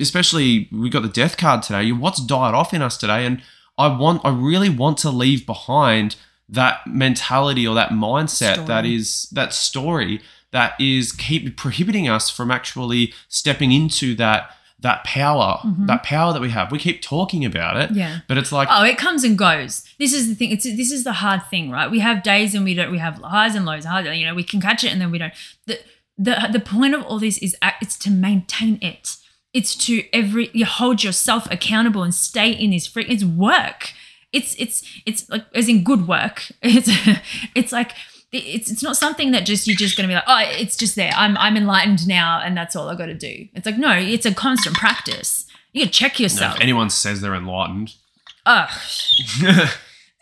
especially we got the death card today what's died off in us today and i want i really want to leave behind that mentality or that mindset Story. that is that story that is keep prohibiting us from actually stepping into that that power that power that we have we keep talking about it Mm-hmm. Yeah. but it's like Oh, it comes and goes. This is the thing. It's this is the hard thing, right? We have days and we don't. We have highs and lows. Highs, you know, we can catch it and then we don't. The the the point of all this is it's to maintain it. It's to every you hold yourself accountable and stay in this free. It's work. It's it's it's like as in good work. It's it's like it's it's not something that just you're just gonna be like oh it's just there. I'm I'm enlightened now and that's all I got to do. It's like no, it's a constant practice. You gotta check yourself. if anyone says they're enlightened Ugh.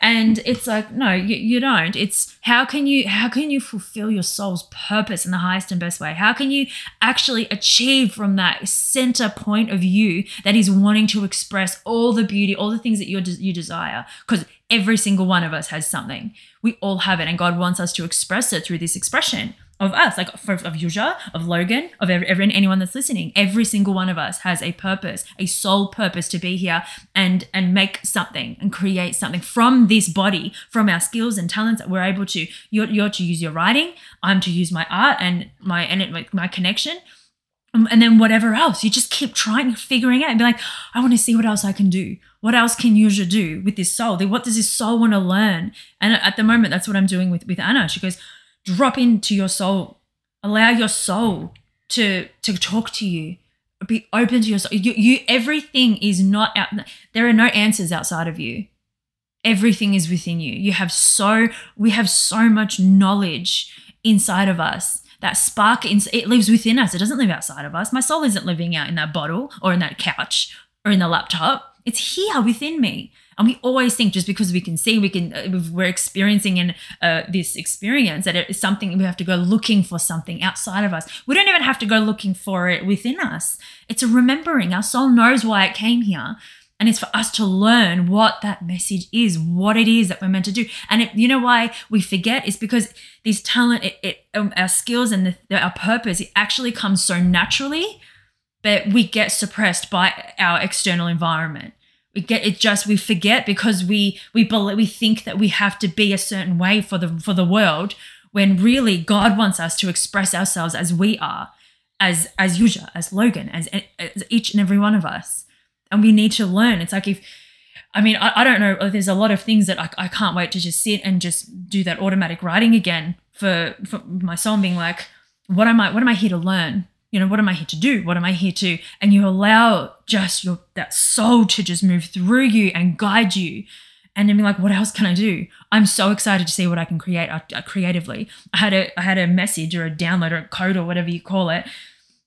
And it's like, no, you, you don't. It's how can you how can you fulfill your soul's purpose in the highest and best way? How can you actually achieve from that center point of you that is wanting to express all the beauty, all the things that you you desire? Because every single one of us has something. We all have it, and God wants us to express it through this expression of us, like for, of Yuzha, of Logan, of every, every, anyone that's listening. Every single one of us has a purpose, a sole purpose to be here and and make something and create something from this body, from our skills and talents that we're able to. You're, you're to use your writing. I'm to use my art and my and it, my, my connection. Um, And then whatever else, you just keep trying, figuring out, and be like, I want to see what else I can do. What else can Yuzha do with this soul? What does this soul want to learn? And at the moment, that's what I'm doing with with Anna. She goes, drop into your soul. Allow your soul to to talk to you. Be open to your soul. You, you everything is not out there are no answers outside of you. Everything is within you. You have so we have so much knowledge inside of us. That spark in, it lives within us. It doesn't live outside of us. My soul isn't living out in that bottle or in that couch or in the laptop. It's here within me and we always think just because we can see we can uh, we're experiencing in uh, this experience that it is something we have to go looking for something outside of us. We don't even have to go looking for it within us. It's a remembering. Our soul knows why it came here. And it's for us to learn what that message is what it is that we're meant to do. And you know why we forget? Is because this talent it, it um, our skills and the, our purpose it actually comes so naturally but we get suppressed by our external environment we get it just we forget because we we believe, we think that we have to be a certain way for the for the world when really God wants us to express ourselves as we are as as Yuzha as Logan as, as each and every one of us and we need to learn it's like if I mean, I, I don't know. Uh, there's a lot of things that I, I can't wait to just sit and just do that automatic writing again for, for my and being like, what am I, what am I here to learn? You know, what am I here to do? What am I here to? And you allow just your that soul to just move through you and guide you. And then be like, what else can I do? I'm so excited to see what I can create uh, creatively. I had a I had a message or a download or a code or whatever you call it.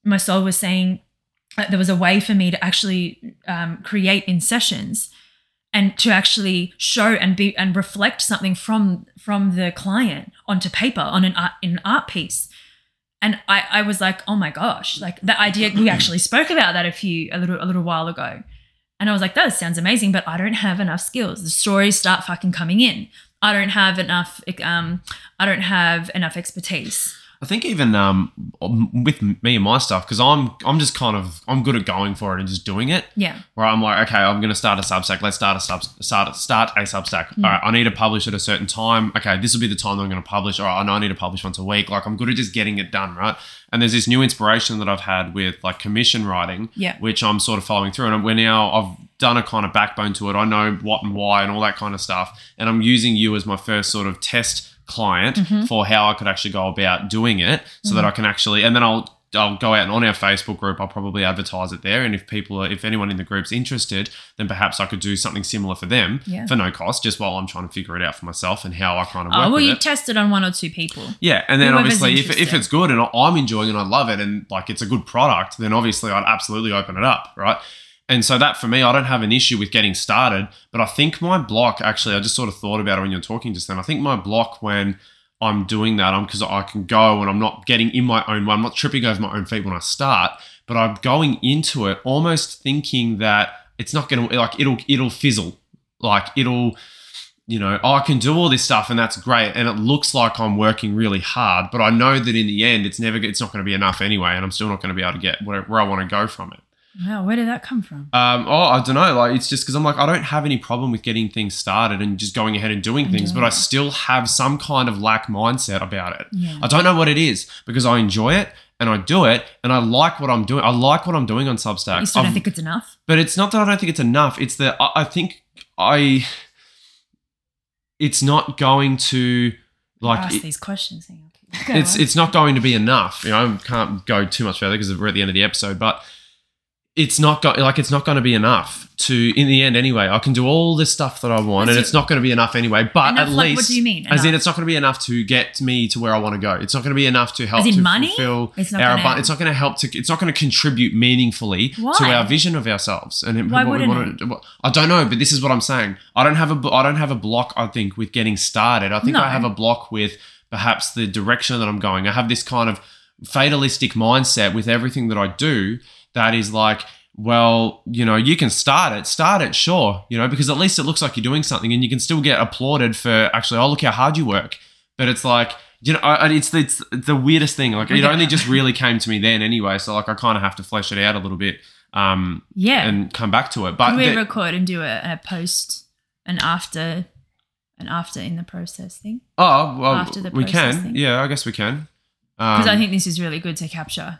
My soul was saying uh, there was a way for me to actually um, create in sessions and to actually show and be and reflect something from from the client onto paper on an art in an art piece and I, I was like oh my gosh like that idea we actually spoke about that a few a little a little while ago and I was like that sounds amazing but I don't have enough skills the stories start fucking coming in I don't have enough. Um, I don't have enough expertise. I think even um, with me and my stuff, because I'm I'm just kind of I'm good at going for it and just doing it. Yeah. Where I'm like, okay, I'm going to start a Substack. Let's start a sub start start a Substack. All right, I need to publish at a certain time. Okay, this will be the time that I'm going to publish. All right, I know I need to publish once a week. Like I'm good at just getting it done, right? And there's this new inspiration that I've had with like commission writing, Yeah. which I'm sort of following through. And we're now I've done a kind of backbone to it. I know what and why and all that kind of stuff. And I'm using you as my first sort of test client Mm-hmm. for how I could actually go about doing it so that I can actually and then I'll I'll go out and on our Facebook group I'll probably advertise it there and if people are, if anyone in the group's interested then perhaps I could do something similar for them Yeah. for no cost just while I'm trying to figure it out for myself and how I kind of work Oh, well, you it. tested on one or two people. Yeah, and then Whoever's obviously, if, if it's good and I'm enjoying it and I love it and like it's a good product, then obviously I'd absolutely open it up, right? And so that for me, I don't have an issue with getting started, but I think my block actually, I just sort of thought about it when you're talking just then. I think my block when I'm doing that, I'm because I can go and I'm not getting in my own way, I'm not tripping over my own feet when I start, but I'm going into it almost thinking that it's not gonna like it'll it'll fizzle, like it'll you know, oh, I can do all this stuff and that's great. And it looks like I'm working really hard, but I know that in the end, it's never, it's not to be enough anyway. And I'm still not to be able to get where, where I want to go from it. Wow, where did that come from? Um, oh, I don't know. Like, it's just because I'm like, I don't have any problem with getting things started and just going ahead and doing And things, doing but I still have some kind of lack mindset about it. Yeah. I don't know what it is because I enjoy it and I do it and I like what I'm doing. I like what I'm doing on Substack. You still don't think it's enough? but it's not that I don't think it's enough. It's that I, I think I. It's not going to like. ask it- these questions. On. it's it's not going to be enough. You know, I can't go too much further because we're at the end of the episode, but it's not go- like it's not going to be enough to in the end anyway. I can do all this stuff that I want, and That's it's not going to be enough anyway. But Enough, at like, least, what do you mean, As in, it's not going to be enough to get me to where I want to go. It's not going to be enough to help As in to money? fulfill It's not our. gonna- it's not going to help to. It's not going to contribute meaningfully to our vision of ourselves and Why what we want to. I don't know, but this is what I'm saying. I don't have a. I don't have a block. I think with getting started. I think No. I have a block with perhaps the direction that I'm going. I have this kind of fatalistic mindset with everything that I do that is like, well, you know, you can start it, start it, sure, you know, because at least it looks like you're doing something and you can still get applauded for actually, oh, look how hard you work. But it's like, you know, I, I- it's, it's the weirdest thing. Like, it only just really came to me then anyway. So, like, I kind of have to flesh it out a little bit um, Yeah. and come back to it. But Could we the- record and do a, a post and after and after in the process thing? oh, well, after the we process can. thing? Yeah, I guess we can. Because I Um, think this is really good to capture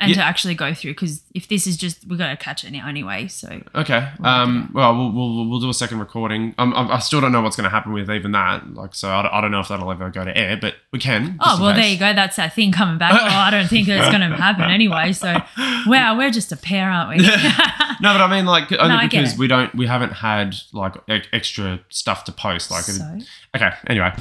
and Yeah. to actually go through. Because if this is just, we're going to catch it now anyway. So Okay. We'll Um, well, we'll, we'll we'll do a second recording. Um, I, I still don't know what's going to happen with even that. Like, so I don't, I don't know if that'll ever go to air, but we can. Oh well, there you go. That's that thing coming back. Oh, I don't think it's going to happen anyway. So, wow, we're just a pair, aren't we? No, but I mean, like, only get because we don't, we haven't had like e- extra stuff to post. Like, so, okay. Anyway,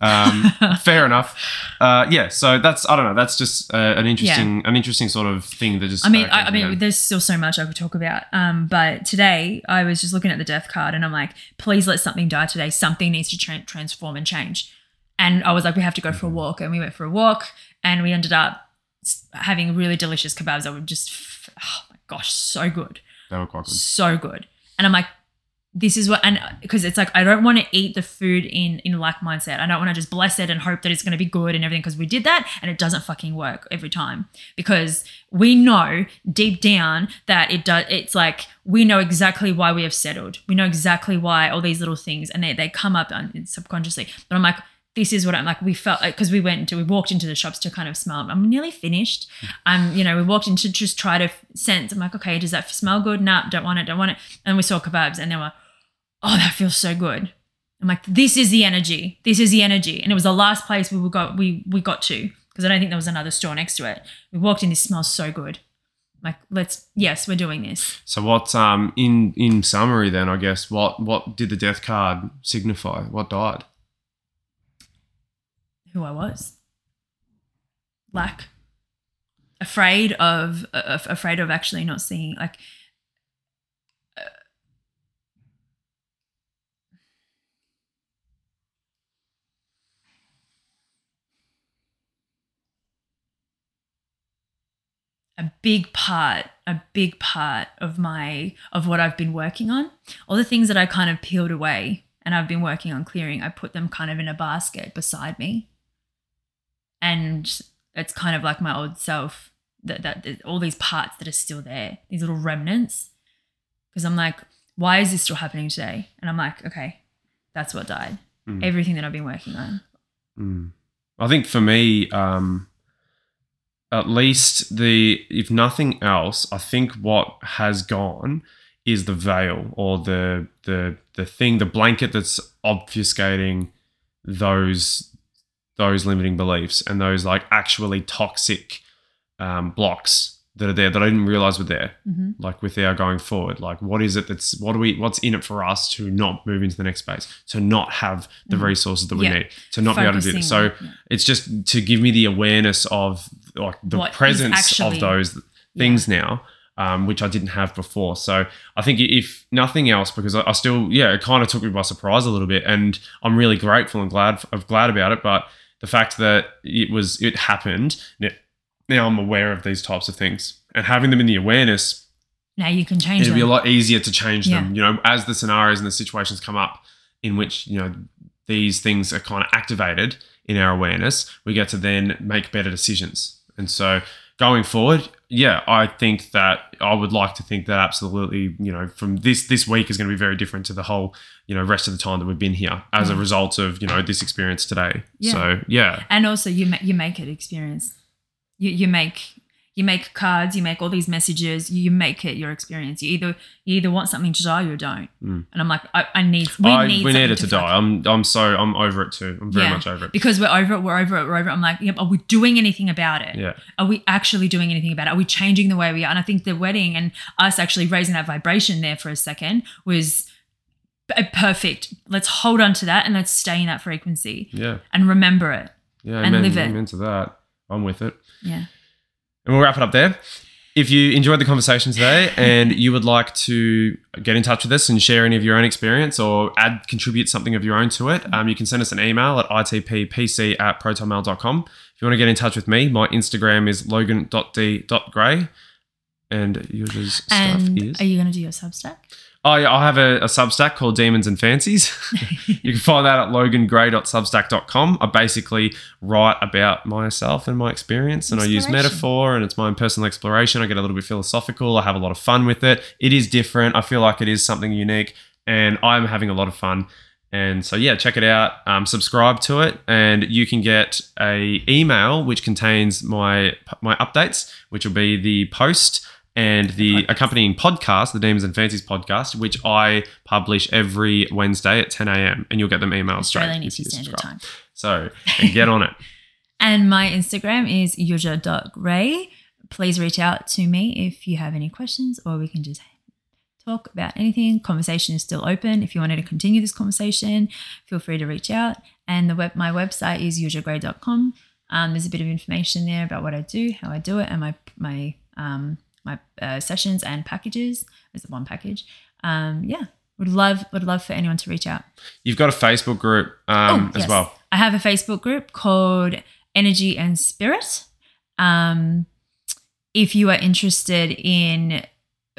um, fair enough. Uh, yeah. So that's I don't know. That's just uh, an interesting, an interesting sort of thing that just. I mean, uh, I, I mean, there's still so much I could talk about. Um, but today I was just looking at the death card, and I'm like, please let something die today. Something needs to tra- transform and change. And I was like, we have to go for a walk, and we went for a walk, and we ended up having really delicious kebabs that were just, oh my gosh, so good. they were quite good. so good. And I'm like, this is what, and uh, because it's like I don't want to eat the food in in lack mindset. I don't want to just bless it and hope that it's going to be good and everything because we did that and it doesn't fucking work every time because we know deep down that it does. It's like we know exactly why we have settled. We know exactly why all these little things and they they come up subconsciously. But I'm like. This is what I'm like. We felt like because we went into, we walked into the shops to kind of smell. I'm nearly finished. I'm, you know, we walked in to just try to sense. I'm like, okay, does that smell good? Nah, don't want it, don't want it. And we saw kebabs and they were, oh, that feels so good. I'm like, this is the energy. This is the energy. And it was the last place we got we we got to because I don't think there was another store next to it. We walked in, this smells so good. I'm like, let's yes, we're doing this. So what? Um, in in summary, then I guess what what did the death card signify? What died? Who I was. Lack. Afraid of uh, afraid of actually not seeing like a big part a big part of my of what I've been working on all the things that I kind of peeled away and I've been working on clearing, I put them kind of in a basket beside me. And it's kind of like my old self that, that, that all these parts that are still there, these little remnants. Because I'm like, why is this still happening today? And I'm like, okay, that's what died. Mm. Everything that I've been working on. Mm. I think for me, um, at least the if nothing else, I think what has gone is the veil or the the the thing, the blanket that's obfuscating those those limiting beliefs and those like actually toxic um, blocks that are there that I didn't realize were there. hmm Like with our going forward, like what is it that's what do we what's in it for us to not move into the next space, to not have the Mhm. resources that we Yeah. need, to not be able to do this. So Focusing on- it's just to give me the awareness of like the What presence actually- of those things now um, which i didn't have before so i think if nothing else because i, I still yeah it kind of took me by surprise a little bit and i'm really grateful and glad i'm glad about it but the fact that it was it happened n- now i'm aware of these types of things and having them in the awareness now you can change it'll them. be a lot easier to change Yeah. them you know as the scenarios and the situations come up in which you know these things are kind of activated in our awareness we get to then make better decisions and so going forward yeah i think that i would like to think that absolutely you know from this this week is going to be very different to the whole you know rest of the time that we've been here as a mm. result of you know this experience today. Yeah. so yeah. And also you ma- you make it experience. You you make you make cards you make all these messages you make it your experience. You either you either want something to die or don't. Mm. and i'm like i, I need we I, need we need it to, die. i'm i'm so i'm over it too. I'm very Yeah. much over it. Because we're over it we're over it we're over it. I'm like yep are we doing anything about it? Yeah. Are we actually doing anything about it? Are we changing the way we are? And i think the wedding and us actually raising that vibration there for a second was perfect let's hold on to that and let's stay in that frequency yeah. and remember it yeah And amen, live it. amen to that. I'm with it. Yeah And we'll wrap it up there. If you enjoyed the conversation today and you would like to get in touch with us and share any of your own experience or add, contribute something of your own to it, um, you can send us an email at itppc at protonmail.com. If you want to get in touch with me, my Instagram is logan.d.gray. And yours stuff and is. are you going to do your substack Oh, yeah, I have a, a Substack called Demons and Fancies. you can find that at logangray.substack.com. I basically write about myself and my experience, and I use metaphor, and it's my own personal exploration. I get a little bit philosophical. I have a lot of fun with it. It is different. I feel like it is something unique, and I'm having a lot of fun. And so, yeah, check it out. Um, subscribe to it, and you can get a email which contains my my updates, which will be the post and the accompanying podcast, the Demons and Fancies podcast, which I publish every Wednesday at 10 a.m. And you'll get them emailed Australian straight. if Eastern Standard. Time. So and get on it. And my Instagram is yuzha.gray. Please reach out to me if you have any questions or we can just talk about anything. Conversation is still open. If you wanted to continue this conversation, feel free to reach out. And the web my website is yuzhagray.com. Um, there's a bit of information there about what I do, how I do it, and my my um, my uh, sessions and packages. There's one package. Um, yeah, would love would love for anyone to reach out. You've got a Facebook group um, Oh, as yes. well. I have a Facebook group called Energy and Spirit. Um, if you are interested in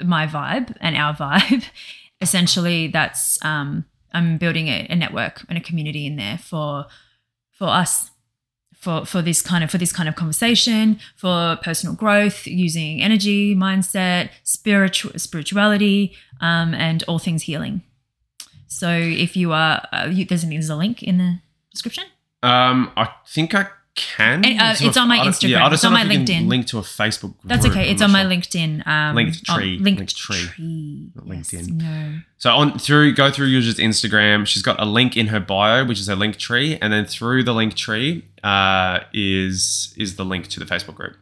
my vibe and our vibe, essentially that's um, I'm building a, a network and a community in there for for us for for this kind of for this kind of conversation for personal growth using energy mindset spiritual spirituality um, and all things healing. So if you are uh, you, there's, a, there's a link in the description? Um, I think I can. Uh, it's on my Instagram. Yeah, I just It's on my LinkedIn. Link to a Facebook group. that's okay it's on my sure. linkedin um Linktree. oh, link Linktree. tree. Not Yes, LinkedIn. no So on through go through Yuzha's Instagram. She's got a link in her bio, which is her link tree, and then through the link tree uh, is is the link to the Facebook group.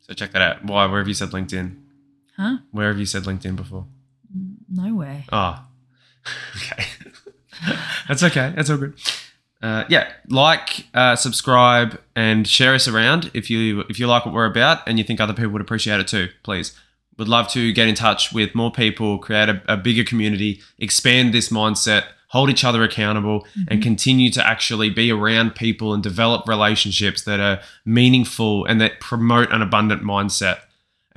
So check that out. Why? Where have you said LinkedIn? huh Where have you said LinkedIn before? nowhere Oh, okay. That's okay. That's all good. Uh, yeah, like, uh, subscribe, and share us around if you if you like what we're about and you think other people would appreciate it too. Please, would love to get in touch with more people, create a, a bigger community, expand this mindset, hold each other accountable, and continue to actually be around people and develop relationships that are meaningful and that promote an abundant mindset.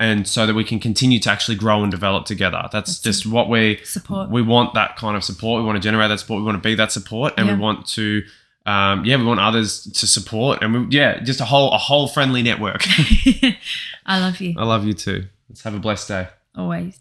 And so that we can continue to actually grow and develop together. That's, That's just what we Support. we want that kind of support. We want to generate that support. We want to be that support, and Yeah. we want to, um, yeah, we want others to support, and we, yeah, just a whole a whole friendly network. I love you I love you too. Let's have a blessed day. always.